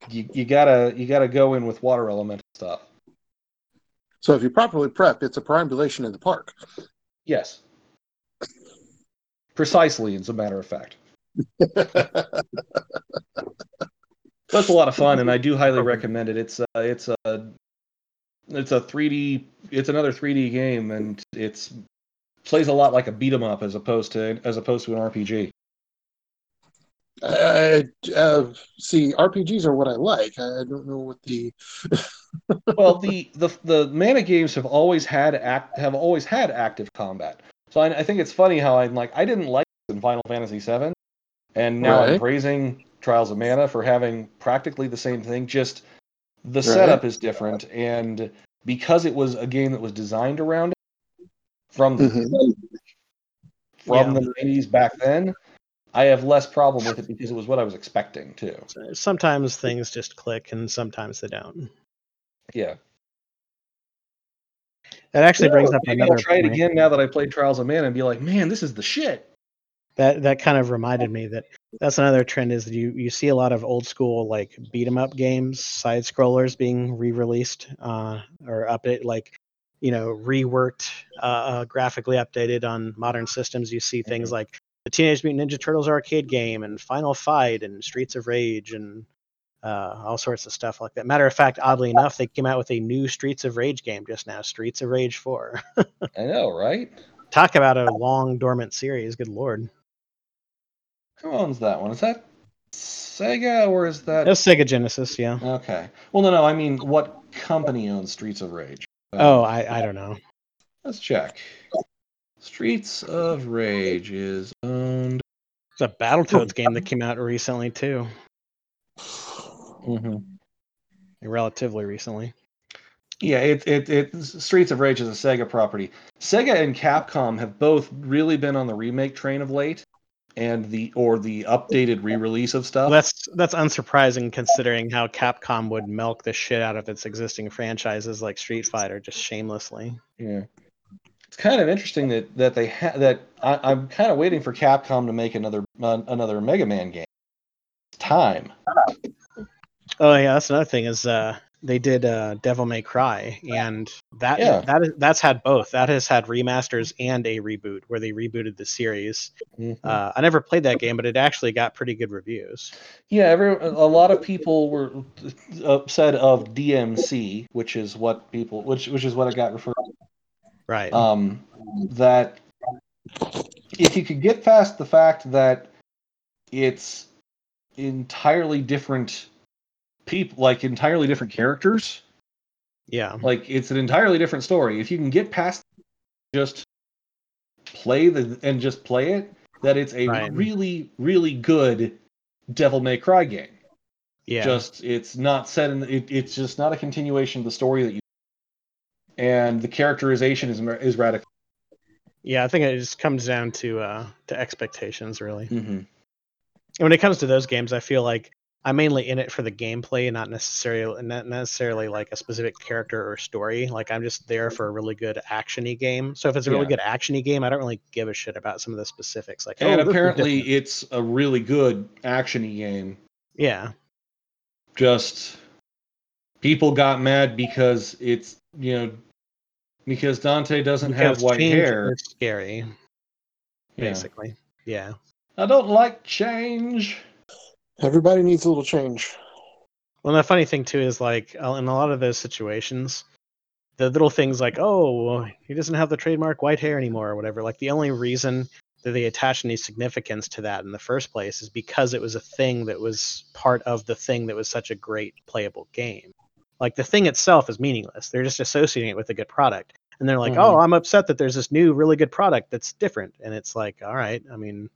you, you gotta you gotta go in with water elemental stuff. So if you properly prep, it's a perambulation in the park. yes precisely as a matter of fact That's a lot of fun, and I do highly recommend it. It's uh, it's a it's a 3D. It's another 3D game, and it's plays a lot like a beat 'em up as opposed to as opposed to an RPG. Uh, uh, see, RPGs are what I like. I don't know what the. well, *laughs* the, the the mana games have always had act have always had active combat. So I, I think it's funny how I'm like I didn't like this in Final Fantasy VII, and now I'm praising Trials of Mana for having practically the same thing. Just the setup is different, and because it was a game that was designed around it from Mhm. from Yeah. the 90s back then, I have less problem with it because it was what I was expecting too. Sometimes things just click, and sometimes they don't. Yeah. That actually brings up Maybe another I'll try it again now that I played Trials of Mana and be like, man, this is the shit. That that kind of reminded me that that's another trend is that you you see a lot of old school like beat 'em up games, side scrollers being re-released uh, or update like you know reworked, uh, uh, graphically updated on modern systems. You see things like the Teenage Mutant Ninja Turtles arcade game and Final Fight and Streets of Rage and uh, all sorts of stuff like that. Matter of fact, oddly enough, they came out with a new Streets of Rage game just now, Streets of Rage 4. *laughs* I know, right? Talk about a long dormant series. Good lord. Who owns that one? Is that Sega or is that That's Sega Genesis, yeah. Okay. Well no no, I mean what company owns Streets of Rage? Um, Oh, I, I don't know. let's check. Streets of Rage is owned It's a Battletoads game that came out recently too, mm-hmm. relatively recently. Yeah, it, it it Streets of Rage is a Sega property. Sega and Capcom have both really been on the remake train of late, and the or the updated re-release of stuff. That's that's unsurprising considering how Capcom would milk the shit out of its existing franchises like Street Fighter just shamelessly. yeah, it's kind of interesting that that they ha- that I, I'm kind of waiting for Capcom to make another uh, another Mega Man game. It's time. Oh yeah, that's another thing is uh they did uh Devil May Cry and that Yeah. that is that's had both. That has had remasters and a reboot where they rebooted the series. Mhm. Uh, I never played that game, but it actually got pretty good reviews. Yeah, every a lot of people were upset of DMC, which is what people which which is what it got referred. To. Right. um, that if you could get past the fact that it's entirely different people, like entirely different characters, yeah. like it's an entirely different story. If you can get past just play the and just play it, that it's a Right. really really good Devil May Cry game. Yeah. Just it's not set in. It, it's just not a continuation of the story that you. And the characterization is is radical. yeah, I think it just comes down to uh to expectations really. Mm-hmm. And when it comes to those games, I feel like I'm mainly in it for the gameplay not necessarily not necessarily like a specific character or story. Like I'm just there mm-hmm. for a really good actiony game. So if it's a really Yeah. good actiony game, I don't really give a shit about some of the specifics. Like, And oh, apparently, it's a really good actiony game. yeah, Just people got mad because it's you know because Dante doesn't have white hair. is scary, Yeah. basically. Yeah. I don't like change. Everybody needs a little change. Well, the funny thing too is like uh, in a lot of those situations, the little things like, oh, he doesn't have the trademark white hair anymore or whatever. Like the only reason that they attach any significance to that in the first place is because it was a thing that was part of the thing that was such a great playable game. Like the thing itself is meaningless. They're just associating it with a good product. And they're like, Mhm. oh, I'm upset that there's this new really good product that's different. And it's like, all right, I mean,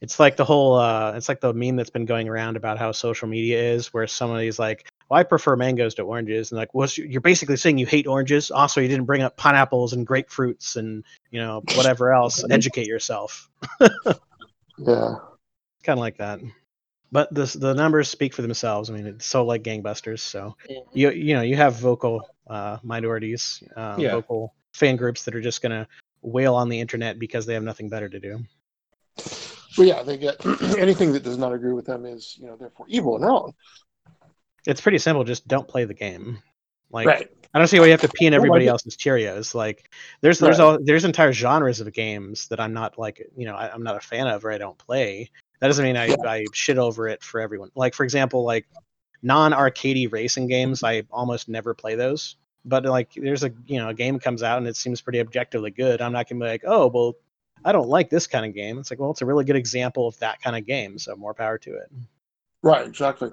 it's like the whole uh it's like the meme that's been going around about how social media is where somebody's like well, i prefer mangoes to oranges and like well so you're basically saying you hate oranges? Also you didn't bring up pineapples and grapefruits and you know whatever else. *laughs* Educate yourself. *laughs* Yeah. kind of like that. But the the numbers speak for themselves. I mean it's so like gangbusters so you you know you have vocal uh minorities uh Yeah. vocal fan groups that are just gonna wail on the internet because they have nothing better to do But yeah, they get *clears throat* anything that does not agree with them is, you know, therefore evil and wrong. it's pretty simple just don't play the game Like right. I don't see why you have to pee in everybody else's Cheerios. Like there's there's Right. all there's entire genres of games that I'm not like you know I, I'm not a fan of or I don't play. That doesn't mean I, Yeah. I shit over it for everyone. Like for example, like non-arcadey racing games, I almost never play those. But like there's a you know a game comes out and it seems pretty objectively good. I'm not gonna be like oh well I don't like this kind of game. It's like well it's a really good example of that kind of game. So more power to it. Right. Exactly.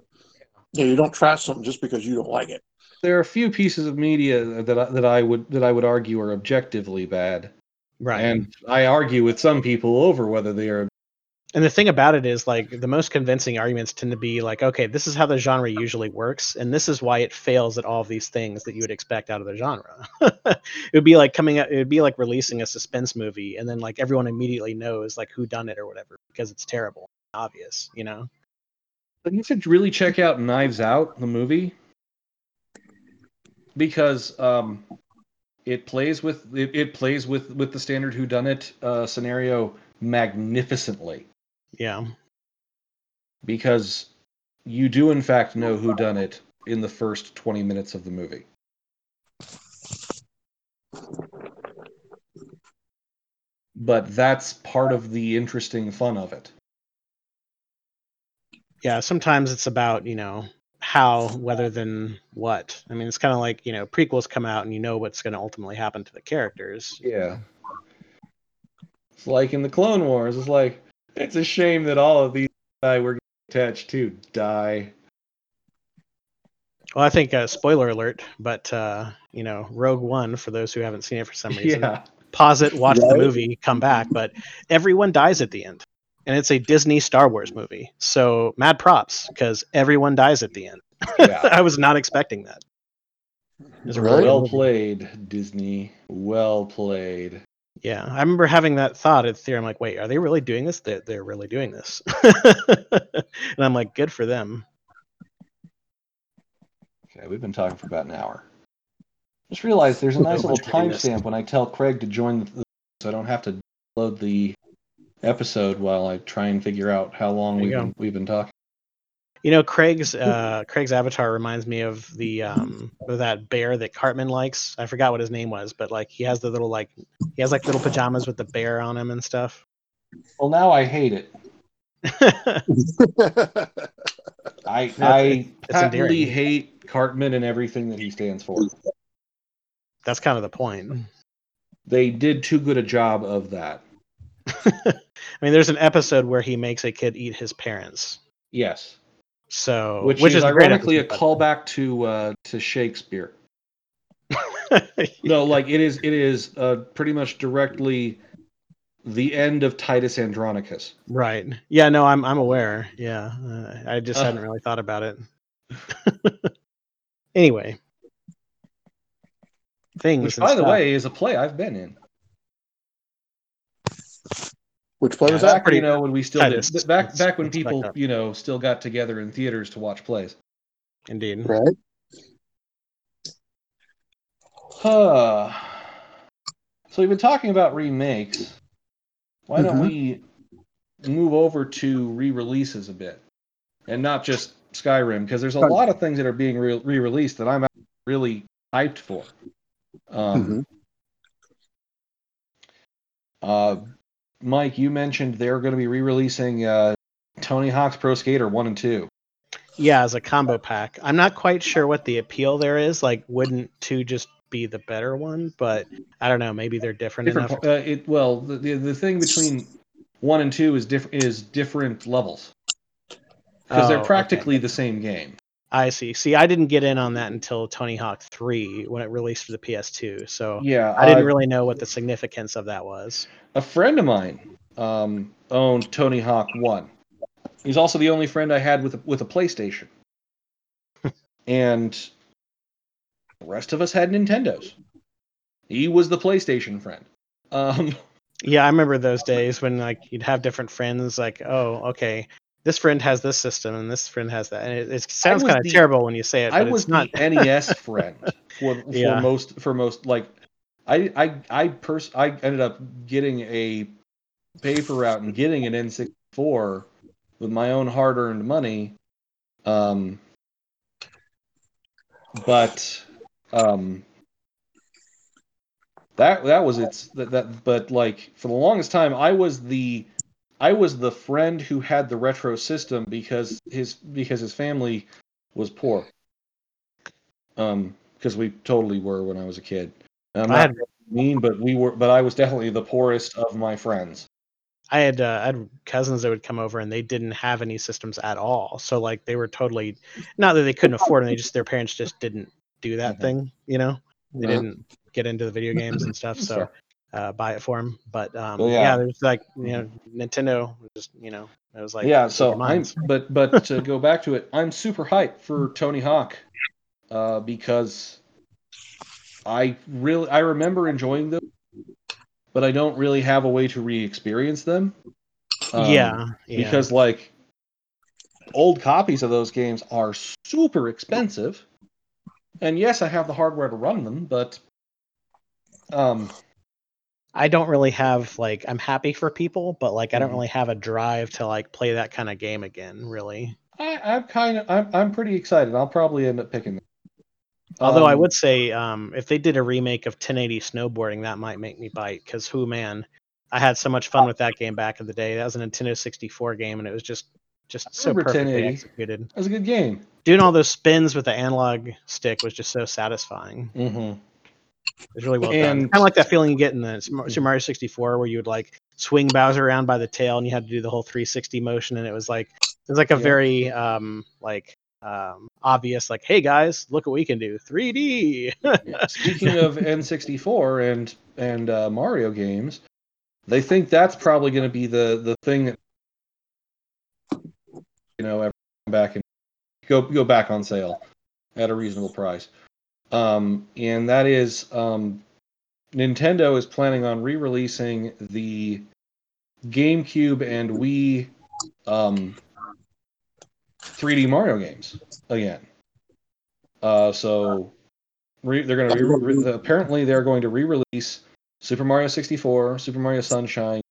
Yeah, you don't trash something just because you don't like it. There are a few pieces of media that I, that I would that I would argue are objectively bad, Right. and I argue with some people over whether they are. And the thing about it is, like, the most convincing arguments tend to be like, okay, this is how the genre usually works, and this is why it fails at all of these things that you would expect out of the genre. *laughs* it would be like coming out, it would be like releasing a suspense movie, and then like everyone immediately knows like who done it or whatever because it's terrible, obvious, you know. But you should really check out Knives Out, the movie, because um, it plays with it, it plays with with the standard whodunit uh, scenario magnificently. Yeah, because you do in fact know who done it in the first 20 minutes of the movie but that's part of the interesting fun of it yeah. Sometimes it's about you know how rather than what. I mean, it's kind of like you know prequels come out and you know what's going to ultimately happen to the characters. yeah it's like in the clone wars it's like it's a shame that all of these guy we're attached to die Well, I think uh, spoiler alert, but uh, you know, Rogue One for those who haven't seen it for some reason. yeah Pause it, watch the movie, come back, but everyone dies at the end, and it's a Disney Star Wars movie. So mad props because everyone dies at the end. yeah *laughs* I was not expecting that. It's Really? really well played disney well played Yeah, I remember having that thought at theater. I'm like, wait, are they really doing this? They're, they're really doing this, *laughs* and I'm like, good for them. Okay, we've been talking for about an hour. Just realized there's a *laughs* nice little timestamp when I tell Craig to join the, so I don't have to load the episode while I try and figure out how long we've been, we've been talking. You know, Craig's uh, Craig's avatar reminds me of the um, of that bear that Cartman likes. I forgot what his name was, but like he has the little like he has like little pajamas with the bear on him and stuff. Well, now I hate it. *laughs* I That's- I it's patently hate Cartman and everything that he stands for. That's kind of the point. They did too good a job of that. *laughs* I mean, there's an episode where he makes a kid eat his parents. Yes, So, which, which, is, is, ironically a callback to uh, to Shakespeare. *laughs* No, like it is. It is uh, pretty much directly the end of Titus Andronicus. right. Yeah. No, I'm I'm aware. Yeah. Uh, I just Ugh. hadn't really thought about it. *laughs* anyway, things. Which, by the way, is a play I've been in. Which play Yeah, was that? Back, pretty you know, when we still did back back when people, you know, still got together in theaters to watch plays. indeed. Right. Huh. So we've been talking about remakes. Why don't Mhm. we move over to re-releases a bit, and not just Skyrim? Because there's a lot of things that are being re- re-released that I'm really hyped for. Um, Mhm. uh, Mike, you mentioned they're going to be re-releasing uh, Tony Hawk's Pro Skater One and Two. Yeah, as a combo pack. I'm not quite sure what the appeal there is. Like, wouldn't two just be the better one? But I don't know. Maybe they're different, Different. enough. Uh, it well, the, the the thing between one and two is different is different levels because Oh, they're okay. practically the same game. I see. See, I didn't get in on that until Tony Hawk 3 when it released for the PS2. So Yeah, I didn't uh, really know what the significance of that was. A friend of mine um, owned Tony Hawk One. He's also the only friend I had with a, with a PlayStation, *laughs* and the rest of us had Nintendos. He was the PlayStation friend. Um, Yeah, I remember those *laughs* days when like you'd have different friends. Like, oh, okay, this friend has this system and this friend has that, and it, it sounds kind of terrible when you say it. I was not. the NES friend for, *laughs* for Yeah. most for most like I I I pers- I ended up getting a paper route and getting an N64 with my own hard-earned money. Um but um, that that was its that, that but like for the longest time I was the I was the friend who had the retro system because his because his family was poor. Um, because we totally were when I was a kid. And I'm I not had mean, but we were, but I was definitely the poorest of my friends. I had uh, I had cousins that would come over and they didn't have any systems at all. So like they were totally not that they couldn't afford them, they just their parents just didn't do that Mhm. thing, you know. They Uh-huh. didn't get into the video games and stuff, *laughs* so Sure. Uh, buy it for him. But um, Well, yeah. yeah. there's like you know Nintendo just you know it was like yeah, so I'm, but but to go back to it, I'm super hyped for Tony Hawk, uh, because I really I remember enjoying them, but I don't really have a way to re-experience them. Um, yeah, yeah. because like old copies of those games are super expensive, and yes, I have the hardware to run them, but um, I don't really have like I'm happy for people, but like I don't Mhm. really have a drive to like play that kind of game again, really. I, I'm kind of I'm I'm pretty excited. I'll probably end up picking them. Although I Um, would say, um, if they did a remake of 1080 snowboarding, that might make me bite. Because who man, I had so much fun with that game back in the day. That was a Nintendo 64 game, and it was just just so perfectly executed. That was a good game. Doing all those spins with the analog stick was just so satisfying. Mm-hmm. It was really well done. Kind of like that feeling you get in the Super Super Mario 64, where you would like swing Bowser around by the tail, and you had to do the whole 360 motion, and it was like it was like a Yeah. very um like um obvious like, hey guys, look what we can do, 3D. Speaking of *laughs* N64 and and uh, Mario games, they think that's probably going to be the the thing that you know ever back and go go back on sale at a reasonable price. Um, and that is um, Nintendo is planning on re-releasing the GameCube and Wii um, 3D Mario games again. Uh, so re- they're going to re- re- apparently they're going to re-release Super Mario 64, Super Mario Sunshine,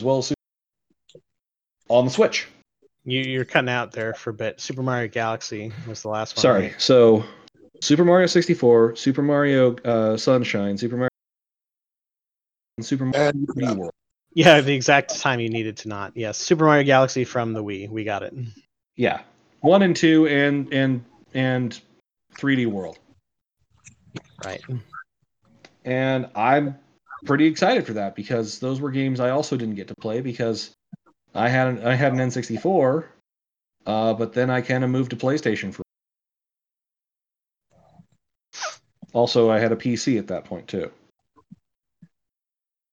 as well as Super- on the Switch. You, you're cutting out there for a bit. Super Mario Galaxy was the last one. Sorry. right? So Super Mario 64, Super Mario uh, Sunshine, Super Mario, and Super Mario And World. Yeah, the exact time you needed to not. Yes, Super Mario Galaxy from the Wii. We got it. Yeah, one and two, and and and 3D World. Right. and I'm pretty excited for that because those were games I also didn't get to play because I had an, I had an N64, uh, but then I kind of moved to PlayStation for. Also, I had a PC at that point too.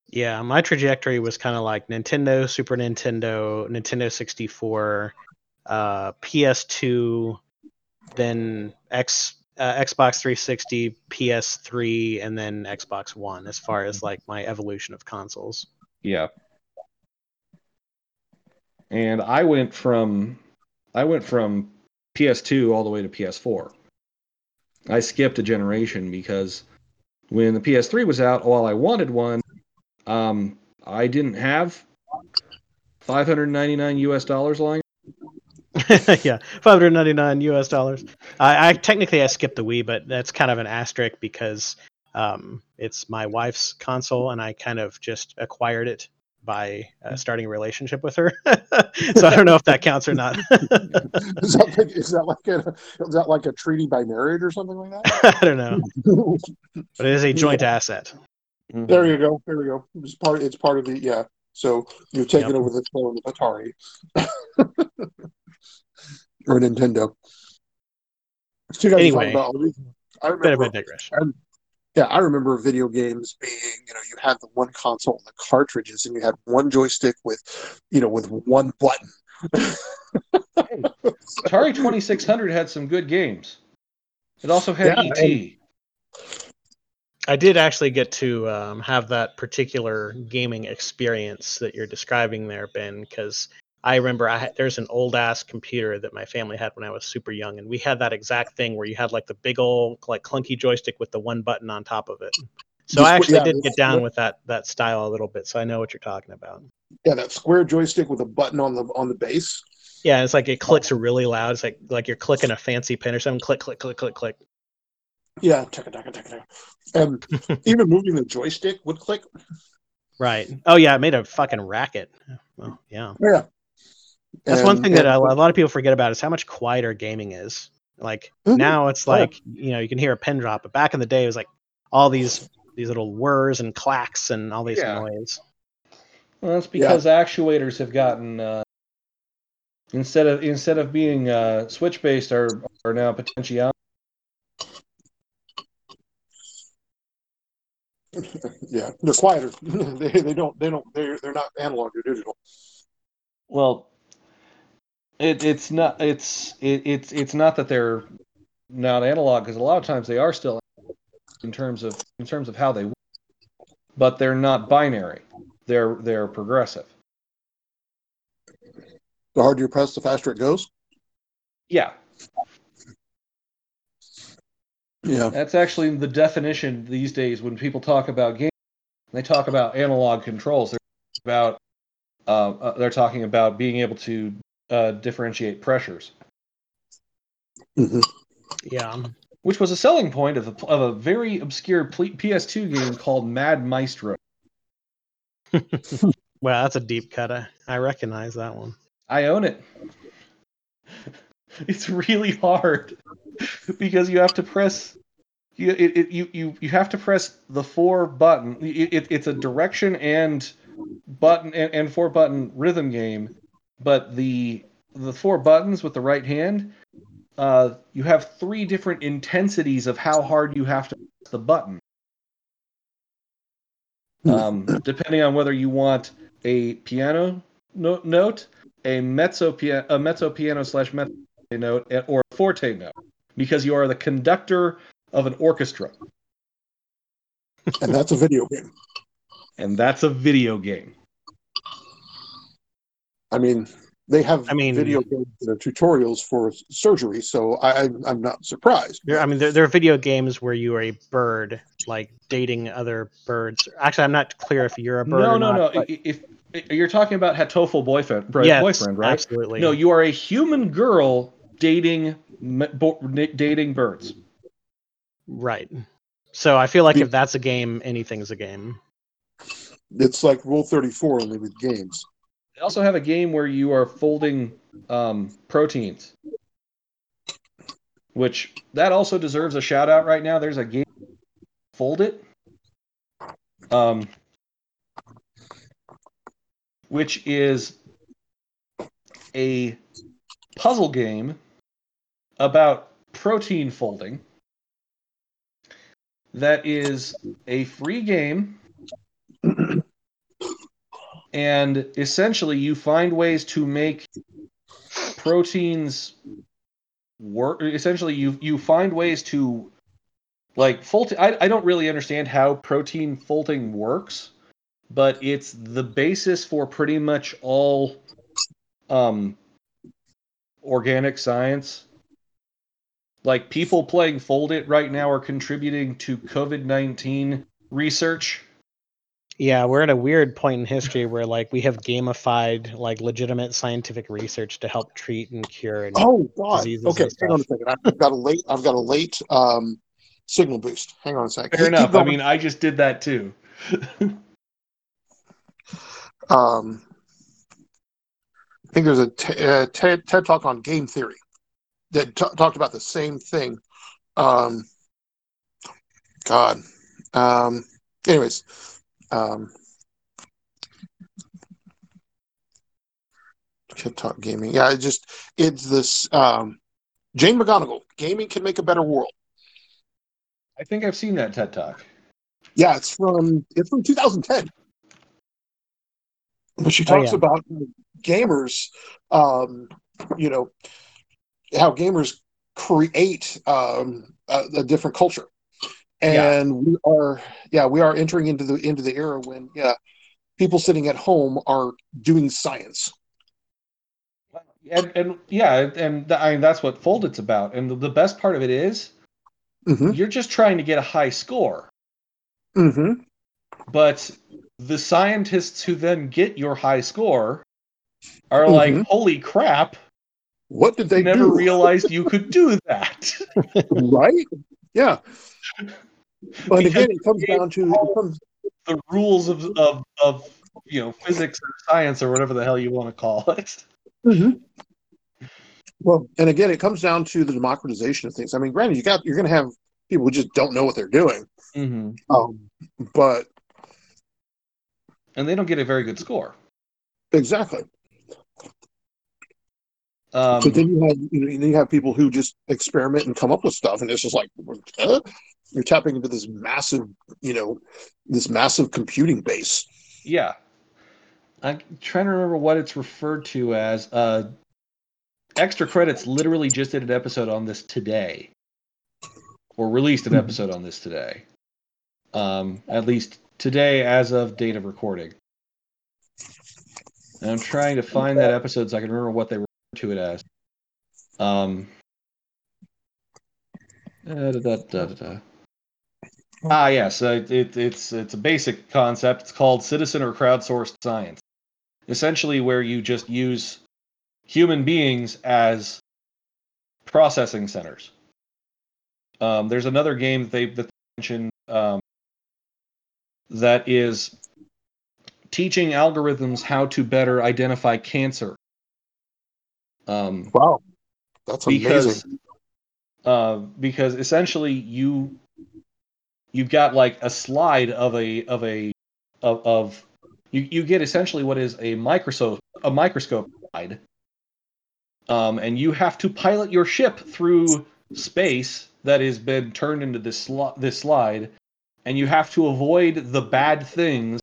Yeah, my trajectory was kind of like Nintendo, Super Nintendo, Nintendo 64, uh, PS2, then X, uh, Xbox 360, PS3, and then Xbox One. As far as like my evolution of consoles. Yeah. And I went from I went from PS2 all the way to PS4. I skipped a generation because when the PS3 was out, while I wanted one, um, I didn't have 599 US dollars lying. *laughs* yeah, 599 US dollars. I, I technically I skipped the Wii, but that's kind of an asterisk because um, it's my wife's console, and I kind of just acquired it by uh, starting a relationship with her. so I don't know if that counts or not. is that like, is that like a is that like a treaty by marriage or something like that? I don't know, but it is a joint asset. there you go. There we go. It's part. It's part of the yeah. So you're taking Yep. over the throne of Atari or Nintendo. It's too bad Anyway, about. I Bit of remember. a digression. Yeah, I remember video games being, you know, you had the one console and the cartridges, and you had one joystick with, you know, with one button. Atari 2600 had some good games. It also had Yeah, ET. I did actually get to um, have that particular gaming experience that you're describing there, Ben, because I remember I had, there's an old ass computer that my family had when I was super young, and we had that exact thing where you had like the big old like clunky joystick with the one button on top of it. So Just- I actually did get down with that that style a little bit, so I know what you're talking about. Yeah, that square joystick with a button on the on the base. Yeah, it's like it clicks really loud. It's like like you're clicking a fancy pin or something. Click, click, click, click, click. Yeah, taka, taka, taka. and even moving the joystick would click. Right. Oh yeah, it made a fucking racket. Well, yeah. Yeah, That's one And- thing that a, a lot of people forget about is how much quieter gaming is. Like Mhm. now it's Oh, yeah. like you know you can hear a pin drop, but back in the day it was like all these these little whirs and clacks and all these Yeah. noise. Well, that's because actuators have gotten uh, instead of instead of being uh, switch based are are now potential. *laughs* yeah, they're quieter. *laughs* they, they don't they don't they're they're not analog or digital. Well, it, it's not it's it, it's it's not that they're not analog because a lot of times they are still in terms of in terms of how they work, but they're not binary. They're they're progressive. The harder you press, the faster it goes. Yeah, Yeah, that's actually the definition these days when people talk about games. They talk about analog controls. They're about uh, uh, they're talking about being able to uh, differentiate pressures. hmm Yeah. which was a selling point of a, of a very obscure PS2 game called Mad Maestro. *laughs* Well, that's a deep cut. I, I recognize that one. I own it. *laughs* It's really hard *laughs* because you have to press. You it, it, you, you you have to press the four button. It, it, it's a direction and button and, and four button rhythm game, but the the four buttons with the right hand, uh, you have three different intensities of how hard you have to press the button. um, depending on whether you want a piano no- note, a mezzo pia- a mezzo piano slash mezzo note, or a forte note, because you are the conductor of an orchestra, and that's a video game. and that's a video game. I mean, they have I mean- video games that are tutorials for surgery, so I, I I'm not surprised. There, I mean, there, there are video games where you are a bird, like dating other birds. Actually, I'm not clear if you're a bird. No, or no, not, no. but- If, if you're talking about Hatoful boyfriend, bro- yes, boyfriend, right? Absolutely. No, you are a human girl dating bo- dating birds. right. So I feel like Be- if that's a game, anything's a game. It's like Rule 34 only with games. They also have a game where you are folding um, proteins, which that also deserves a shout out right now. There's a game, Foldit, um, which is a puzzle game about protein folding. That is a free game and essentially you find ways to make proteins work. Essentially you you find ways to like folding I, I don't really understand how protein folding works but it's the basis for pretty much all um organic science. Like people playing Foldit right now are contributing to covid-19 research Yeah, we're at a weird point in history where like we have gamified like legitimate scientific research to help treat and cure. And, Oh God. Diseases Okay, hang on a second. I've got a late. I've got a late um, signal boost. Hang on a second. Fair Keep enough. I mean, I just did that too. *laughs* um, I think there's a t- uh, TED, TED talk on game theory that t- talked about the same thing. Um, God. Um, anyways, um, TED talk gaming. Yeah, it just it's this. Um, Jane McGonigal. Gaming can make a better world. I think I've seen that TED Talk. Yeah, it's from it's from 2010. But she Oh, talks yeah. about gamers, um, you know, how gamers create um, a, a different culture, and we are, yeah, we are entering into the into the era when, yeah, people sitting at home are doing science. And, and yeah, and I mean that's what Foldit's about. And the, the best part of it is Mm-hmm. you're just trying to get a high score. Mm-hmm. But the scientists who then get your high score are Mhm. like, "Holy crap! What did they never do? realized you could do that." *laughs* right? Yeah. *laughs* But again, it comes down to comes, the rules of, of of you know physics or science or whatever the hell you want to call it. well, and again, it comes down to the democratization of things. I mean, granted, you got you're going to have people who just don't know what they're doing, Mm-hmm. um, but And they don't get a very good score. exactly. Um, so then you have you, know, you have people who just experiment and come up with stuff, and it's just like uh, you're tapping into this massive, you know, this massive computing base. yeah, I'm trying to remember what it's referred to as. Uh, extra credits literally just did an episode on this today, or released an Mhm. episode on this today. Um, at least today, as of date of recording. And I'm trying to find that episode so I can remember what they referred to it as. Um. da, da, da, da, da. Ah, yes, uh, it, it's it's a basic concept. It's called citizen or crowdsourced science. Essentially, where you just use human beings as processing centers. Um, there's another game that they, that they mentioned um, that is teaching algorithms how to better identify cancer. Um, Wow, that's because amazing. uh, because essentially you you've got like a slide of a of a of, of you, you get essentially what is a microscope a microscope slide um, and you have to pilot your ship through space that has been turned into this sli- this slide and you have to avoid the bad things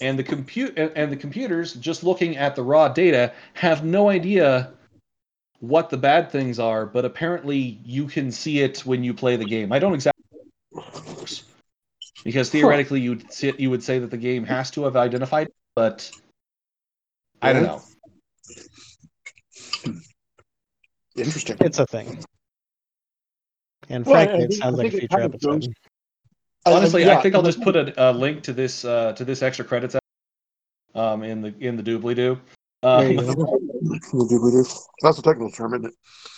and the compute and, and the computers just looking at the raw data have no idea what the bad things are, but apparently you can see it when you play the game. I don't exactly because theoretically you'd see, you would say that the game has to have identified, it, but I don't know. Interesting. It's a thing. And Well, I frankly, it sounds like a think future episode. goes- Honestly, yeah, I think I'll just put a, a link to this uh, to this extra credits um, in the in the doobly doo. There you Um. That's a technical term, isn't it?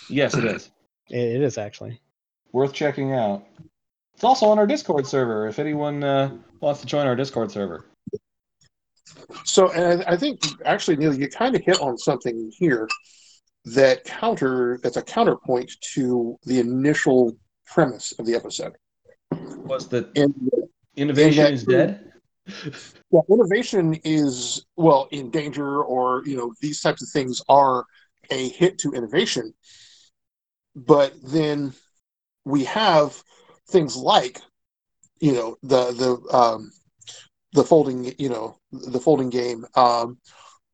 yes, it is It, it is actually. worth checking out. It's also on our Discord server. If anyone uh, wants to join our Discord server. So, and I think actually, Neil, you kind of hit on something here that counter that's a counterpoint to the initial premise of the episode. Was that And innovation that- is dead? *laughs* yeah, innovation is well in danger, or you know, these types of things are a hit to innovation. But then we have things like, you know, the the um, the folding, you know, the folding game, um,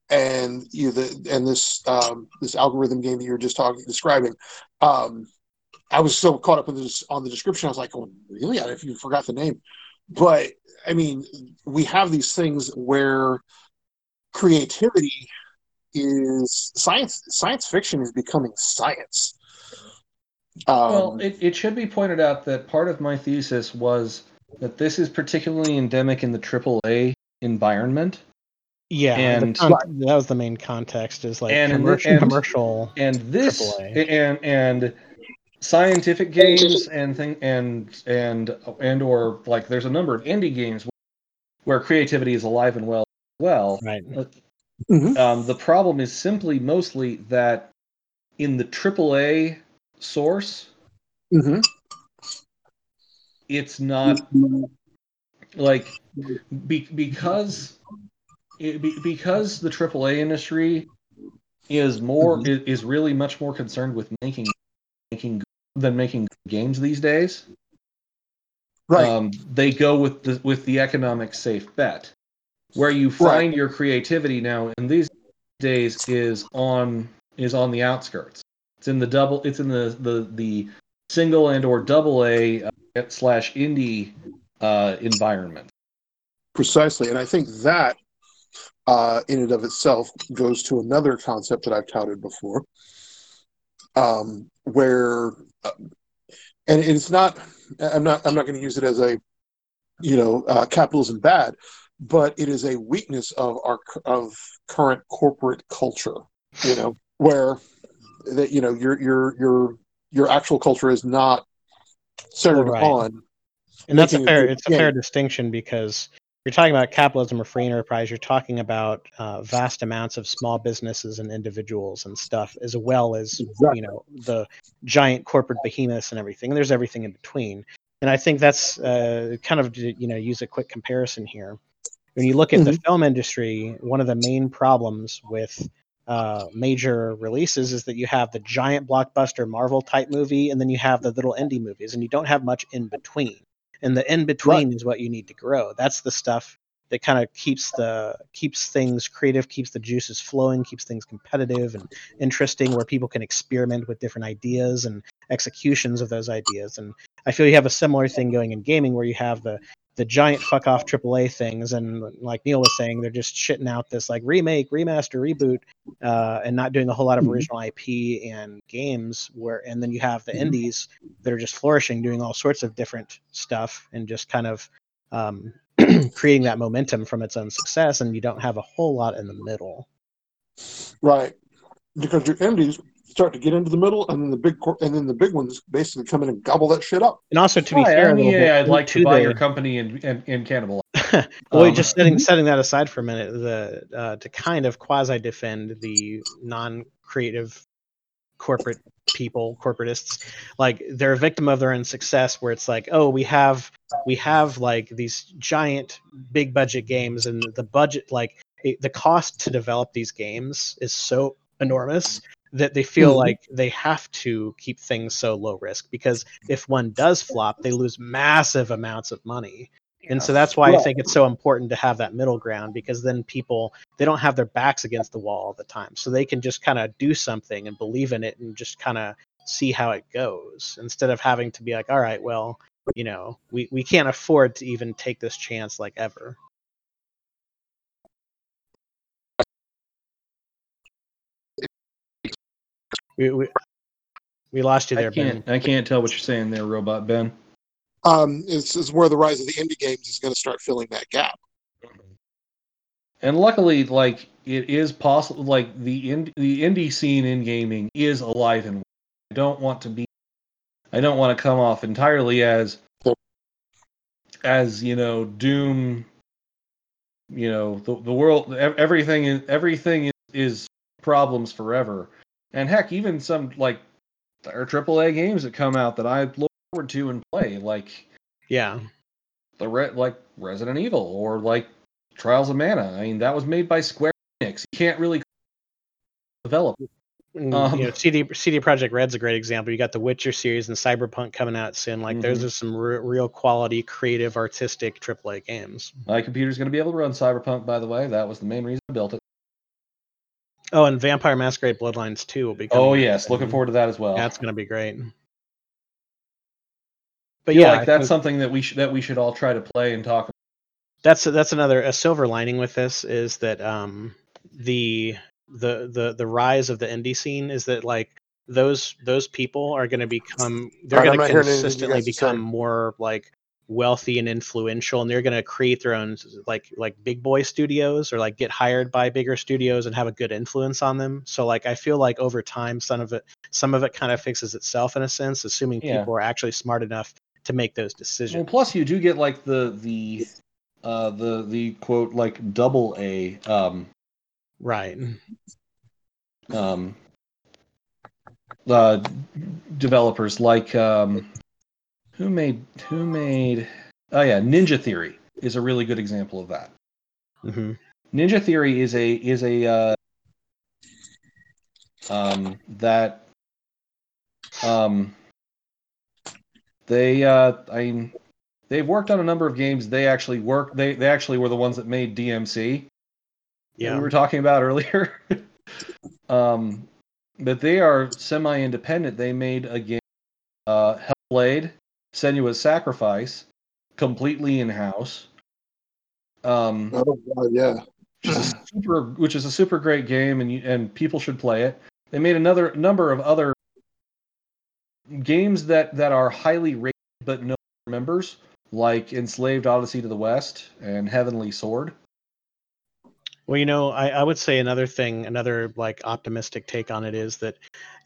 and you know, the and this um, this algorithm game that you were just talking describing. Um, I was so caught up in this on the description. I was like, "Oh, really? If you forgot the name." But I mean, we have these things where creativity is science. Science fiction is becoming science. Um, Well, it, it should be pointed out that part of my thesis was that this is particularly endemic in the AAA environment. Yeah, And- con- that was the main context. Is like And commercial, and- commercial. And this AAA. and and scientific games and thing and and and or like there's a number of indie games where creativity is alive and well well. Right. mhm. Um, the problem is simply mostly that in the AAA source, Mhm. it's not like be, because it, be, because the AAA industry is more is, is really much more concerned with making making than making games these days. Right. Um, they go with the with the economic safe bet, where you find your creativity now in these days is on is on the outskirts. It's in the double. It's in the the the single and or double A uh, slash indie uh, environment. Precisely, and I think that, uh, in and of itself, goes to another concept that I've touted before, um, where, uh, and it's not. I'm not. I'm not going to use it as a, you know, uh, capitalism bad, but it is a weakness of our of current corporate culture. You know, where that you know your your your your actual culture is not centered Right. on. and that's a fair it's a fair distinction because you're talking about capitalism or free enterprise you're talking about uh, vast amounts of small businesses and individuals and stuff as well as Exactly. you know the giant corporate behemoths and everything And there's everything in between and i think that's uh, kind of you know use a quick comparison here when you look at the film industry one of the main problems with uh, major releases is that you have the giant blockbuster marvel type movie and then you have the little indie movies and you don't have much in between. And the in between is what you need to grow. That's the stuff that kind of keeps the keeps things creative keeps the juices flowing keeps things competitive and interesting where people can experiment with different ideas and executions of those ideas. And i feel you have a similar thing going in gaming where you have the the giant fuck off AAA things, and like Neil was saying, they're just shitting out this like remake, remaster, reboot, uh, and not doing a whole lot of Mhm. original IP and games. Where and then you have the Mhm. indies that are just flourishing, doing all sorts of different stuff, and just kind of um, *clears throat* creating that momentum from its own success. And you don't have a whole lot in the middle. Right. Because your indies start to get into the middle, and then the big cor- and then the big ones basically come in and gobble that shit up. And also to be Hi, fair, a I'm little EA. I'd like to buy their- your company and and, and cannibal. *laughs* well, Um, just setting setting that aside for a minute, the uh, to kind of quasi defend the non-creative corporate people, corporatists, like they're a victim of their own success. Where it's like, oh, we have we have like these giant big budget games, and the budget like it, the cost to develop these games is so enormous that they feel Mhm. like they have to keep things so low risk because if one does flop, they lose massive amounts of money. And so that's why I think it's so important to have that middle ground because then people they don't have their backs against the wall all the time. So they can just kind of do something and believe in it and just kind of see how it goes instead of having to be like, all right, well, you know, we, we can't afford to even take this chance like ever. We, we, we lost you there, Ben. can't I can't tell what you're saying there, Robot Ben. Um, it's, it's where the rise of the indie games is going to start filling that gap. And luckily, like it is possible, like the ind- the indie scene in gaming is alive and well. I don't want to be, I don't want to come off entirely as, as you know, doom. You know, the the world, everything is everything is, is problems forever, and heck, even some like there are AAA games that come out that I look forward to and play, like Yeah. the re- like Resident Evil or like Trials of Mana. I mean, that was made by Square Enix. You can't really develop. Um, you know, CD CD Projekt Red's a great example. You got the Witcher series and Cyberpunk coming out soon. Like, those Mhm. are some re- real quality, creative, artistic AAA games. My computer's going to be able to run Cyberpunk, by the way. That was the main reason I built it. Oh, and Vampire Masquerade Bloodlines 2 will be coming. Oh yes, soon. looking forward to that as well. That's going to be great. But feel yeah, like that's think something that we should that we should all try to play and talk. that's that's another a silver lining with this is that um the the the the rise of the indie scene is that like those those people are going to become they're Alright, going to hearing anything you consistently become more like wealthy and influential and they're going to create their own like like big boy studios or like get hired by bigger studios and have a good influence on them. So like i feel like over time some of it some of it kind of fixes itself in a sense assuming Yeah. people are actually smart enough to make those Well, decisions. plus you do get like the the uh the the quote like double A um right. um uh developers like um who made who made oh yeah Ninja Theory is a really good example of that. hmm Ninja Theory is a is a uh, um, that um, they uh, I mean, they've worked on a number of games. They actually work. They they actually were the ones that made DMC. yeah we were talking about earlier. *laughs* um, but they are semi-independent. They made a game, uh, Hellblade: Senua's Sacrifice, completely in-house. Um, Oh, God, yeah. which is a *clears throat* super which is a super great game and you, and people should play it. They made another number of other games that that are highly rated but no members, like Enslaved Odyssey to the West and Heavenly Sword. Well, you know, I, I would say another thing, another like optimistic take on it is that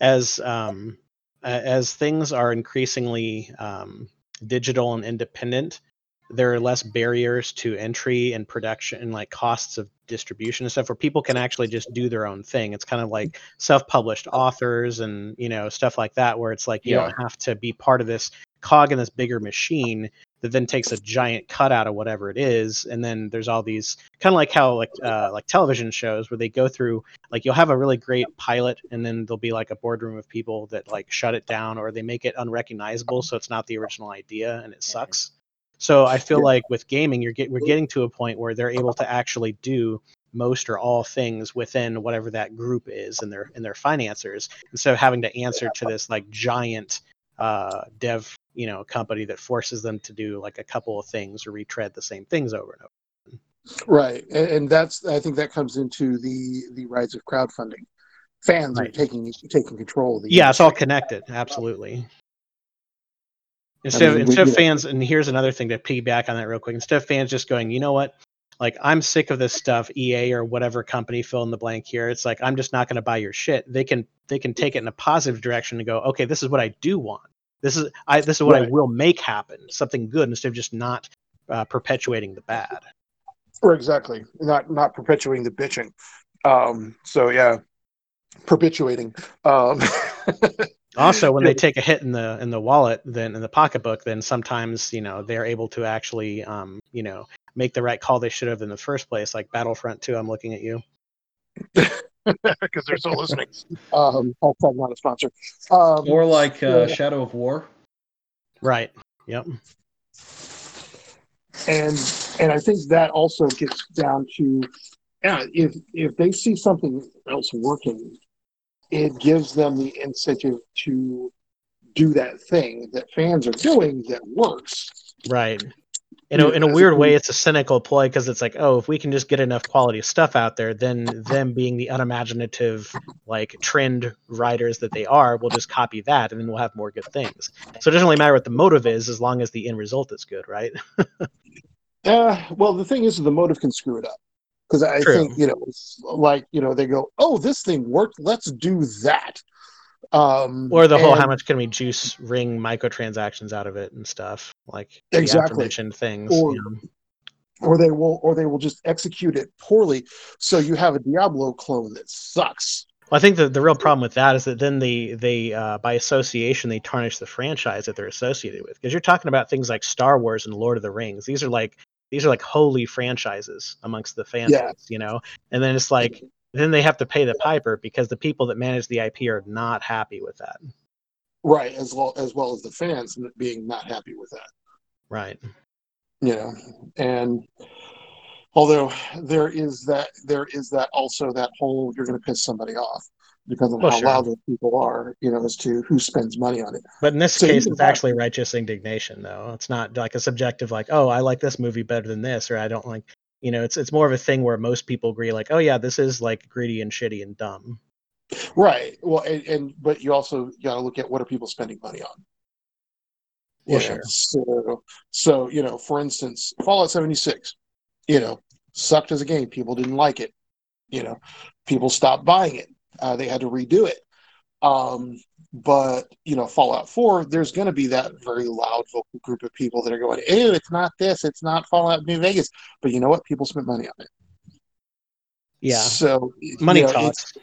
as um a- as things are increasingly um, digital and independent, there are less barriers to entry and production and like costs of distribution and stuff where people can actually just do their own thing. It's kind of like self-published authors and you know stuff like that where it's like you Yeah. don't have to be part of this cog in this bigger machine that then takes a giant cut out of whatever it is. And then there's all these kind of like how like uh, like television shows where they go through like you'll have a really great pilot and then there'll be like a boardroom of people that like shut it down or they make it unrecognizable so it's not the original idea and it sucks. So i feel like with gaming you're get, we're getting to a point where they're able to actually do most or all things within whatever that group is and their and their financiers. Instead of having to answer to this like giant uh dev you know a company that forces them to do like a couple of things or retread the same things over and over. Right, and, and that's I think that comes into the the rise of crowdfunding. Fans are taking taking control of the yeah it's all connected absolutely. Instead of mean, we- instead of yeah. fans and here's another thing to piggyback on that real quick instead of fans just going you know what? Like i'm sick of this stuff ea or whatever company fill in the blank here. It's like i'm just not going to buy your shit. They can they can take it in a positive direction and go okay this is what i do want this is i this is what i will make happen something good instead of just not uh, perpetuating the bad. Or exactly, not not perpetuating the bitching. Um, so yeah, perpetuating. Um, *laughs* also when they take a hit in the in the wallet then in the pocketbook then sometimes you know they're able to actually um you know make the right call they should have in the first place like battlefront 2 i'm looking at you *laughs* *laughs* because they're still listening. *laughs* Um, hashtag not a sponsor. Um, Or like uh, Yeah. Shadow of War. right yep and and I think that also gets down to yeah, if if they see something else working, it gives them the incentive to do that thing that fans are doing that works. right in a, in a weird way it's a cynical ploy because it's like oh if we can just get enough quality stuff out there then them being the unimaginative like trend writers that they are we'll just copy that and then we'll have more good things so it doesn't really matter what the motive is as long as the end result is good right *laughs* Uh, well, the thing is, the motive can screw it up because I True. think you know, like you know, they go, "Oh, this thing worked. Let's do that." Um, or the whole and- how much can we juice ring microtransactions out of it and stuff like Exactly. aforementioned things Or- you know. or they will, or they will just execute it poorly, so you have a Diablo clone that sucks. Well, I think the, the real problem with that is that then they they uh, by association they tarnish the franchise that they're associated with because you're talking about things like Star Wars and Lord of the Rings. These are like these are like holy franchises amongst the fans, Yeah. you know. And then it's like then they have to pay the piper because the people that manage the IP are not happy with that. Right, as well as well as the fans being not happy with that. Right. you know and although there is that there is that also that whole you're going to piss somebody off because of Well, how sure. loud those people are you know as to who spends money on it But in this So case, it's have- actually righteous indignation, though. It's not like a subjective, like, oh, I like this movie better than this, or I don't like. You know, it's it's more of a thing where most people agree, like, oh yeah, this is like greedy and shitty and dumb. right. Well and, and but you also got to look at what are people spending money on. Well, know, sure. so so you know for instance fallout 76 you know sucked as a game. People didn't like it. You know people stopped buying it. Uh, they had to redo it. Um but you know fallout 4 there's going to be that very loud vocal group of people that are going ew it's not this it's not fallout new vegas. But you know what? People spent money on it. Yeah, so you money know, talks.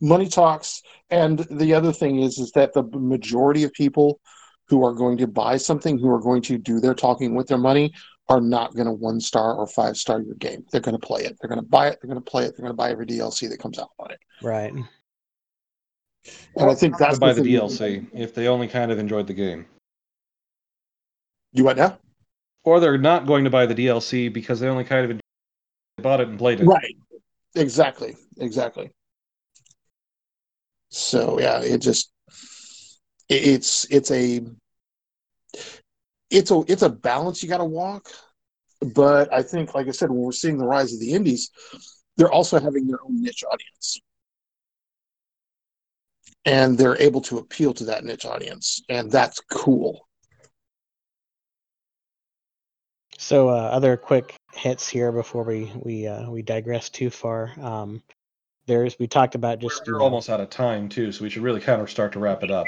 money talks. And the other thing is is that the majority of people who are going to buy something who are going to do their talking with their money are not going to one star or five star your game. They're going to play it. They're going to buy it. They're going to play it. They're going to buy every dlc that comes out on it. Right. And i think that's by the thing- DLC if they only kind of enjoyed the game. you what now? Or they're not going to buy the DLC because they only kind of bought it and played it. right. Exactly. Exactly. So yeah it just it- it's it's a it's a it's a balance you got to walk. But i think like i said when we're seeing the rise of the indies they're also having their own niche audience and they're able to appeal to that niche audience and that's cool So uh, other quick hits here before we we uh, we digress too far. Um, there's we talked about just you We're know, almost out of time too, so we should really kind of start to wrap it up.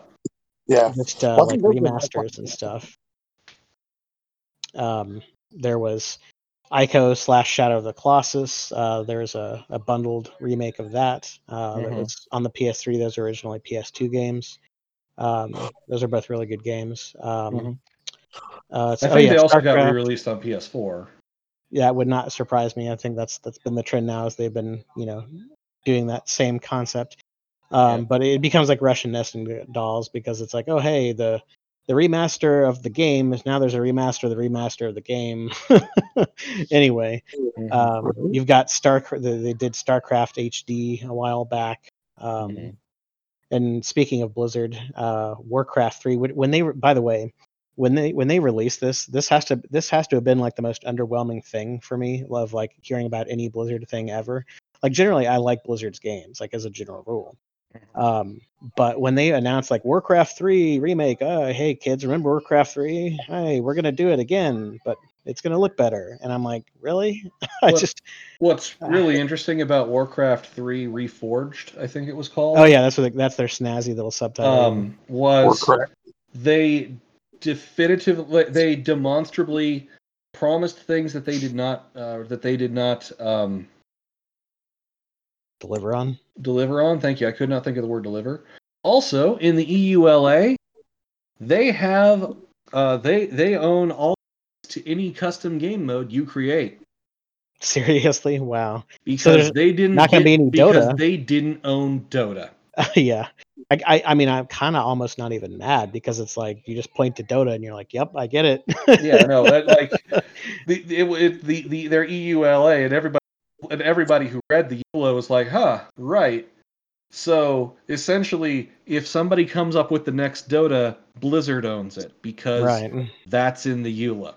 Yeah. just uh, Well, like think those were- remasters and stuff. Um, there was Ico slash Shadow of the Colossus. Uh, there's a, a bundled remake of that. Uh, that Mhm. was on the PS3. Those are originally PS2 games. Um, those are both really good games. Um, Mhm. uh, I it's- oh, think yeah, they also got re-released on PS4. Yeah, it would not surprise me. I think that's that's been the trend now, as they've been you know doing that same concept. Um, Yeah. But it becomes like Russian nesting dolls because it's like, oh hey, the the remaster of the game is now there's a remaster of the remaster of the game. *laughs* anyway, Mm-hmm. um, you've got Star. They they did StarCraft HD a while back. Um, Mhm. And speaking of Blizzard, uh, Warcraft three. When when they, re- by the way, when they when they released this, this has to this has to have been like the most underwhelming thing for me. Love like hearing about any Blizzard thing ever. Like generally, I like Blizzard's games, like as a general rule. Um, but when they announced like Warcraft three remake, uh, hey kids, remember Warcraft three? Hey, we're gonna do it again, but it's gonna look better. And I'm like, really? *laughs* I What- just What's *laughs* really interesting about Warcraft 3 Reforged, I think it was called. oh yeah, that's what they- that's their snazzy little subtitle. Um, was Warcraft. they definitively they demonstrably promised things that they did not uh, that they did not um, Deliver on. Deliver on. Thank you. I could not think of the word deliver. Also, in the EULA, they have uh, they they own all to any custom game mode you create *laughs* Seriously, wow. because there's they didn't not gonna get- be any because Dota. they didn't own Dota. *laughs* yeah. I, I, I mean, I'm kind of almost not even mad because it's like you just point to Dota and you're like, "Yep, I get it." Yeah, no, like *laughs* the it, it, the the their EULA and everybody and everybody who read the EULA was like, huh, right. So essentially, if somebody comes up with the next Dota, Blizzard owns it because right. that's in the EULA.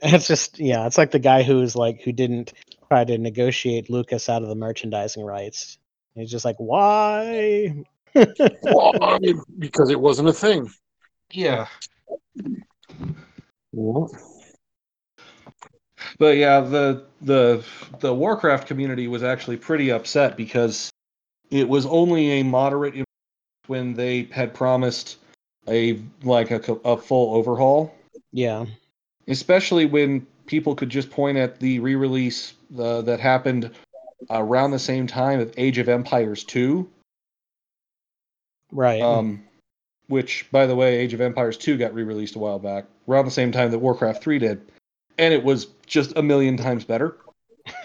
It's just yeah, it's like the guy who's like who didn't try to negotiate Lucas out of the merchandising rights. He's just like, why? *laughs* Why? because it wasn't a thing. Yeah. Yeah. But yeah, the the the Warcraft community was actually pretty upset because it was only a moderate when they had promised a like a, a full overhaul, Yeah, especially when people could just point at the re-release uh, that happened around the same time of Age of Empires 2, right. um, which by the way, Age of Empires 2 got re-released a while back, around the same time that Warcraft 3 did, and it was just a million times better. *laughs*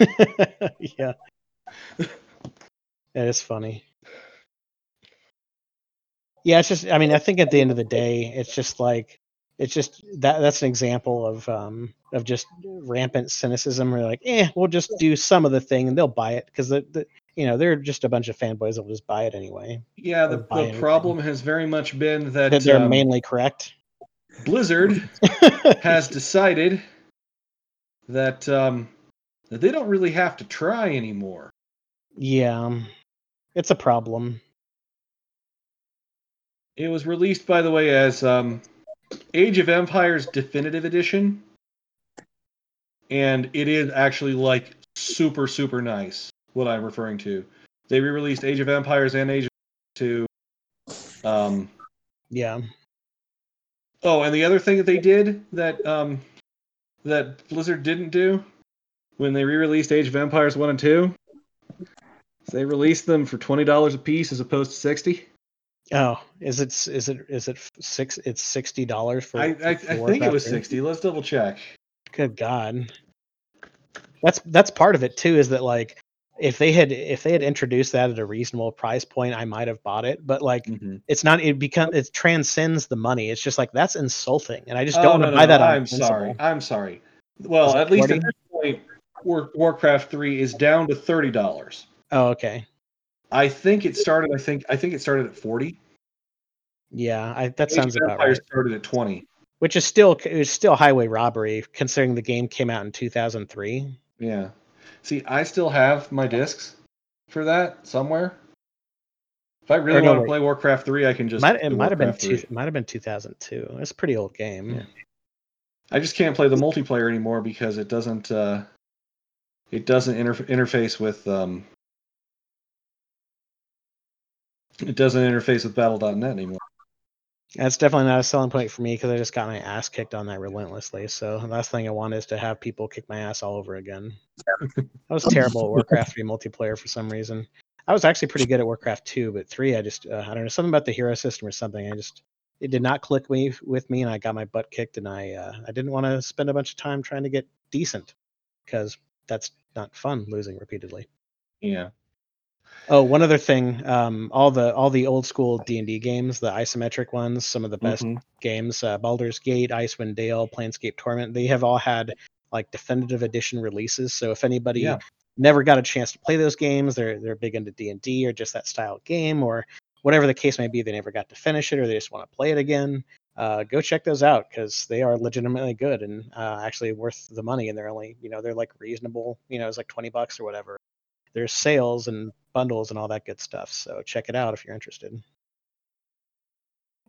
yeah, it is funny. Yeah, it's just. I mean, I think at the end of the day, it's just like it's just that that's an example of um of just rampant cynicism. Where like, eh, we'll just do some of the thing and they'll buy it because the, the you know they're just a bunch of fanboys that'll just buy it anyway. Yeah, the, the problem has very much been that That they're um, mainly correct. Blizzard *laughs* has decided that um, that they don't really have to try anymore. yeah, it's a problem. It was released, by the way, as um, Age of Empires Definitive Edition, and it is actually like super super nice. What I'm referring to, they re-released Age of Empires and Age of 2. Um, Yeah, Oh, and the other thing that they did that um, that Blizzard didn't do when they re-released Age of Empires one and two, they released them for twenty dollars a piece as opposed to sixty. Oh, is it is it is it six? It's sixty dollars for. I I, for I think it was sixty. Let's double check. Good God, that's that's part of it too. Is that like if they had if they had introduced that at a reasonable price point, I might have bought it. But like mm-hmm. it's not. It becomes it transcends the money. It's just like that's insulting, and I just oh, don't Oh, want to no, buy no, that. I'm sorry. I'm sorry. Well, at least 40? at this point, War, Warcraft three is down to thirty dollars. Oh, okay. I think it started. I think I think it started at forty. Yeah, I, that Age sounds of about right. started at twenty. Which is still is still highway robbery, considering the game came out in two thousand three. Yeah. See, I still have my discs for that somewhere. If I really no, want to play Warcraft 3, I can just Might, it might have been two. Might have been two thousand two. It's a pretty old game. Yeah. I just can't play the multiplayer anymore because it doesn't uh it doesn't inter- interface with um it doesn't interface with battle.net anymore. That's definitely not a selling point for me because I just got my ass kicked on that relentlessly. So the last thing I want is to have people kick my ass all over again. I was terrible at Warcraft 3 multiplayer for some reason. I was actually pretty good at Warcraft 2, but 3, I just, uh, I don't know, something about the hero system or something. I just, it did not click me with me and I got my butt kicked and I, uh, I didn't want to spend a bunch of time trying to get decent because that's not fun losing repeatedly. Yeah. Oh, one other thing, um, all the all the old school D and D games, the isometric ones, some of the best Mhm. games, uh, Baldur's Gate, Icewind Dale, Planescape Torment, they have all had like definitive edition releases. So if anybody Yeah. never got a chance to play those games, they're they're big into D and D or just that style of game or whatever the case may be, they never got to finish it or they just want to play it again. Uh, go check those out because they are legitimately good and uh, actually worth the money. And they're only you know they're like reasonable. You know, it's like twenty bucks or whatever. There's sales and bundles and all that good stuff. So check it out if you're interested.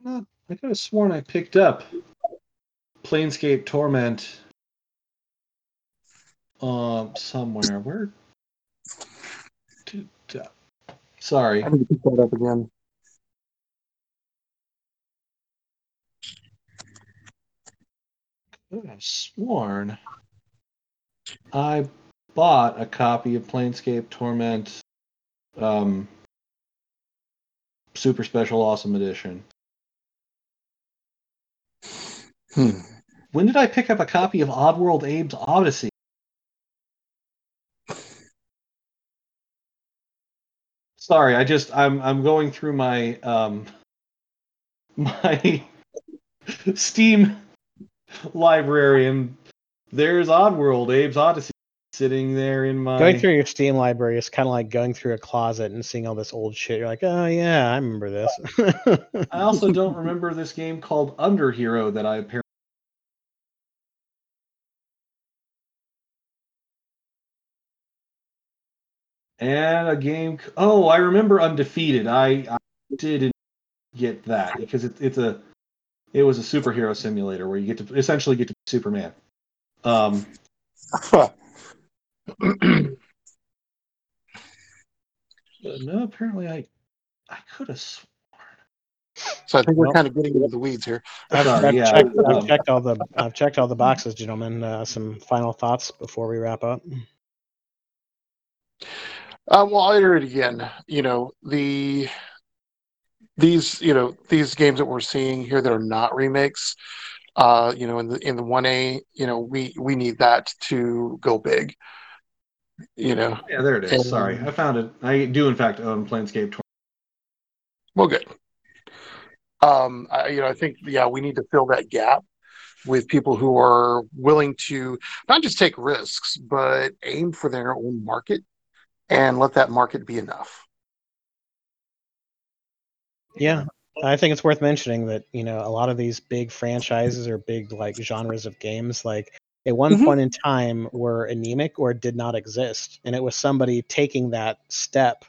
Uh, I could have sworn I picked up Planescape Torment um somewhere. Where? Dude, uh, Sorry. I need to pick that up again. I could have sworn I bought a copy of Planescape Torment um Super Special Awesome Edition. Hmm. When did I pick up a copy of Oddworld Abe's Odyssey? Sorry, I just I'm I'm going through my um *laughs* my Steam library and there's Oddworld Abe's Odyssey sitting there in my Going through your Steam library is kind of like going through a closet and seeing all this old shit. You're like, oh yeah, I remember this. I also don't remember this game called Underhero that I apparently and a game. Oh, I remember Undefeated. I, I didn't get that because it, it's a it was a superhero simulator where you get to essentially get to Superman. Um, but *laughs* *clears throat* no, apparently I I could have sworn. so I think we're Well- kind of getting into the weeds here. I've, Sorry, I've yeah, checked, I've um, checked all the I've checked all the boxes, gentlemen. Uh, some final thoughts before we wrap up. Uh, well, I'll iterate again. You know the these you know these games that we're seeing here that are not remakes. Uh, you know, in the in the one A, you know, we we need that to go big. You know, Yeah, there it is. And- Sorry, I found it. I do in fact own Planescape Torment. well, good. Um, I, you know, I think yeah, we need to fill that gap with people who are willing to not just take risks, but aim for their own market and let that market be enough. Yeah, I think it's worth mentioning that you know a lot of these big franchises or big like genres of games, like at one Mhm. point in time, were anemic or did not exist, and it was somebody taking that step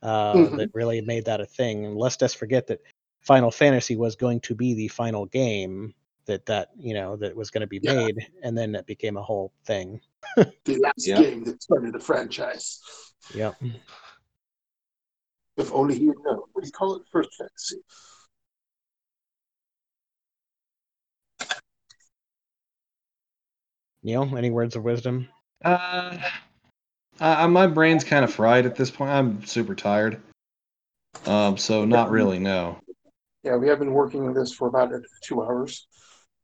uh, Mhm. that really made that a thing. And let's just forget that Final Fantasy was going to be the final game that that you know that was going to be Yeah. made, and then it became a whole thing. The last Yeah. game that started the franchise. yeah If only he had known. What do you call it? First fantasy. Neil, any words of wisdom? Uh, uh, my brain's kind of fried at this point. I'm super tired. Um, so not really. No, Yeah, we have been working on this for about two hours.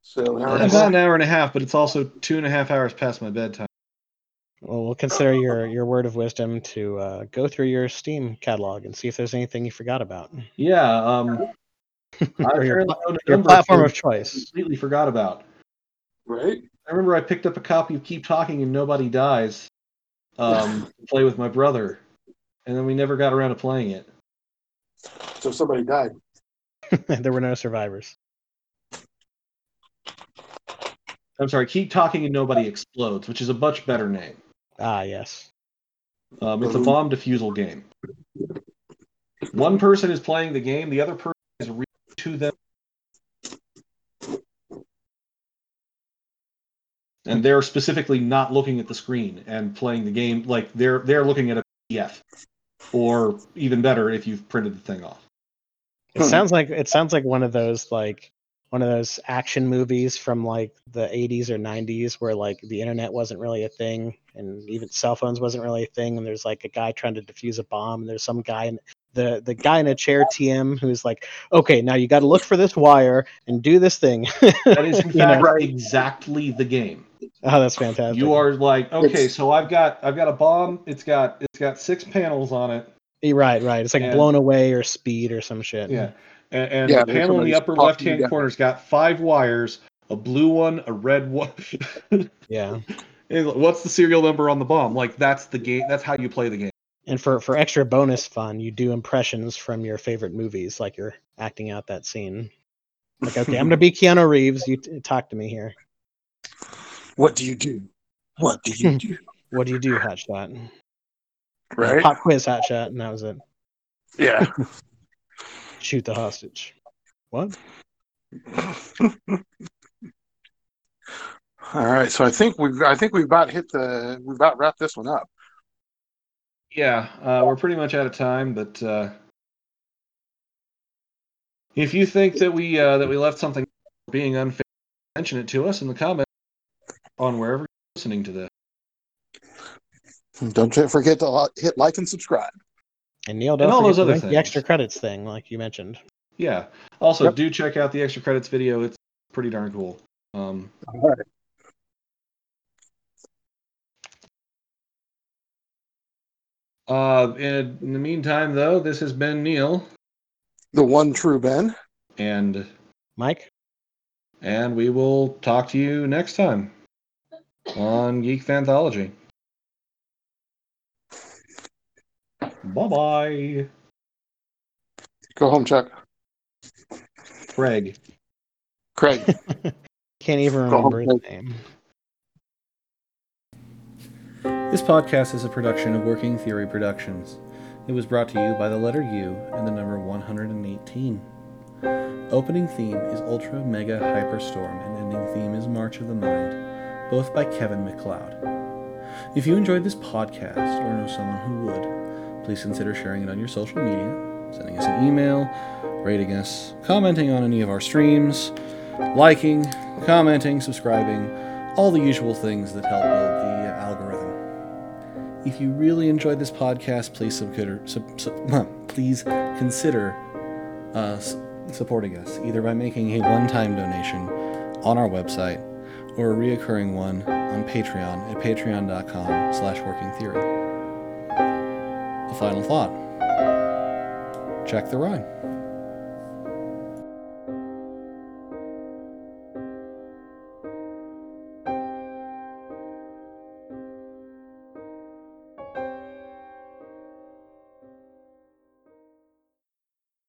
So an hour and a about half. an hour and a half, but it's also two and a half hours past my bedtime. Well, we'll consider your your word of wisdom to uh, go through your Steam catalog and see if there's anything you forgot about. Yeah. Um, *laughs* I your, apparently own a your platform of choice. Completely forgot about. right? I remember I picked up a copy of Keep Talking and Nobody Dies um, *laughs* to play with my brother, and then we never got around to playing it. So somebody died. *laughs* there were no survivors. I'm sorry, Keep Talking and Nobody Explodes, which is a much better name. Ah, yes. Um, it's a bomb defusal game. One person is playing the game, the other person is reading to them. And they're specifically not looking at the screen and playing the game like they're they're looking at a PDF. Or even better if you've printed the thing off. It hmm. sounds like it sounds like one of those like one of those action movies from like the 80s or 90s where like the internet wasn't really a thing and even cell phones wasn't really a thing and there's like a guy trying to defuse a bomb and there's some guy in the the guy in a chair TM who's like, okay, now you got to look for this wire and do this thing. That is in *laughs* You know. fact Right. exactly the game. Oh, that's fantastic. You are like, okay, It's- so I've got I've got a bomb. It's got it's got six panels on it. Eh, right, right. It's like And- blown away or speed or some shit. Yeah, and, and Yeah, the panel in the upper left hand down. corner's got five wires, a blue one, a red one. *laughs* yeah. And What's the serial number on the bomb? Like that's the game. That's how you play the game. And for for extra bonus fun, you do impressions from your favorite movies, like you're acting out that scene. Like, okay, I'm gonna be Keanu Reeves. You t- talk to me here. What do you do? What do you *laughs* do? What do you do, Hotshot? Right? Pop quiz, Hotshot, and that was it. Yeah. *laughs* Shoot the hostage. What? *laughs* All right. So I think we've I think we've about hit the we've about wrapped this one up. Yeah, uh, we're pretty much out of time, but uh, if you think that we uh, that we left something being unfair, mention it to us in the comments on wherever you're listening to this. Don't forget to hit like and subscribe. And Neil, don't all those other link the extra credits thing, like you mentioned. Yeah. Also, Yep. do check out the extra credits video. It's pretty darn cool. Um, All right. uh, in, in the meantime, though, this has been Neil, The one true Ben. and Mike, and we will talk to you next time on Geek Fanthology. Bye bye, Go home, Chuck. Craig. Craig. *laughs* can't even Go home, remember his Mike. name. This podcast is a production of Working Theory Productions. It was brought to you by the letter U and the number 118. Opening theme is Ultra Mega Hyperstorm, and ending theme is March of the Mind, both by Kevin MacLeod. If you enjoyed this podcast or know someone who would, please consider sharing it on your social media, sending us an email, rating us, commenting on any of our streams, liking, commenting, subscribing, all the usual things that help build the uh, algorithm. If you really enjoyed this podcast, please sub, sub, *laughs* please consider uh, supporting us either by making a one-time donation on our website or a reoccurring one on Patreon at patreon.com/slash working theory. A final thought: check the rhyme.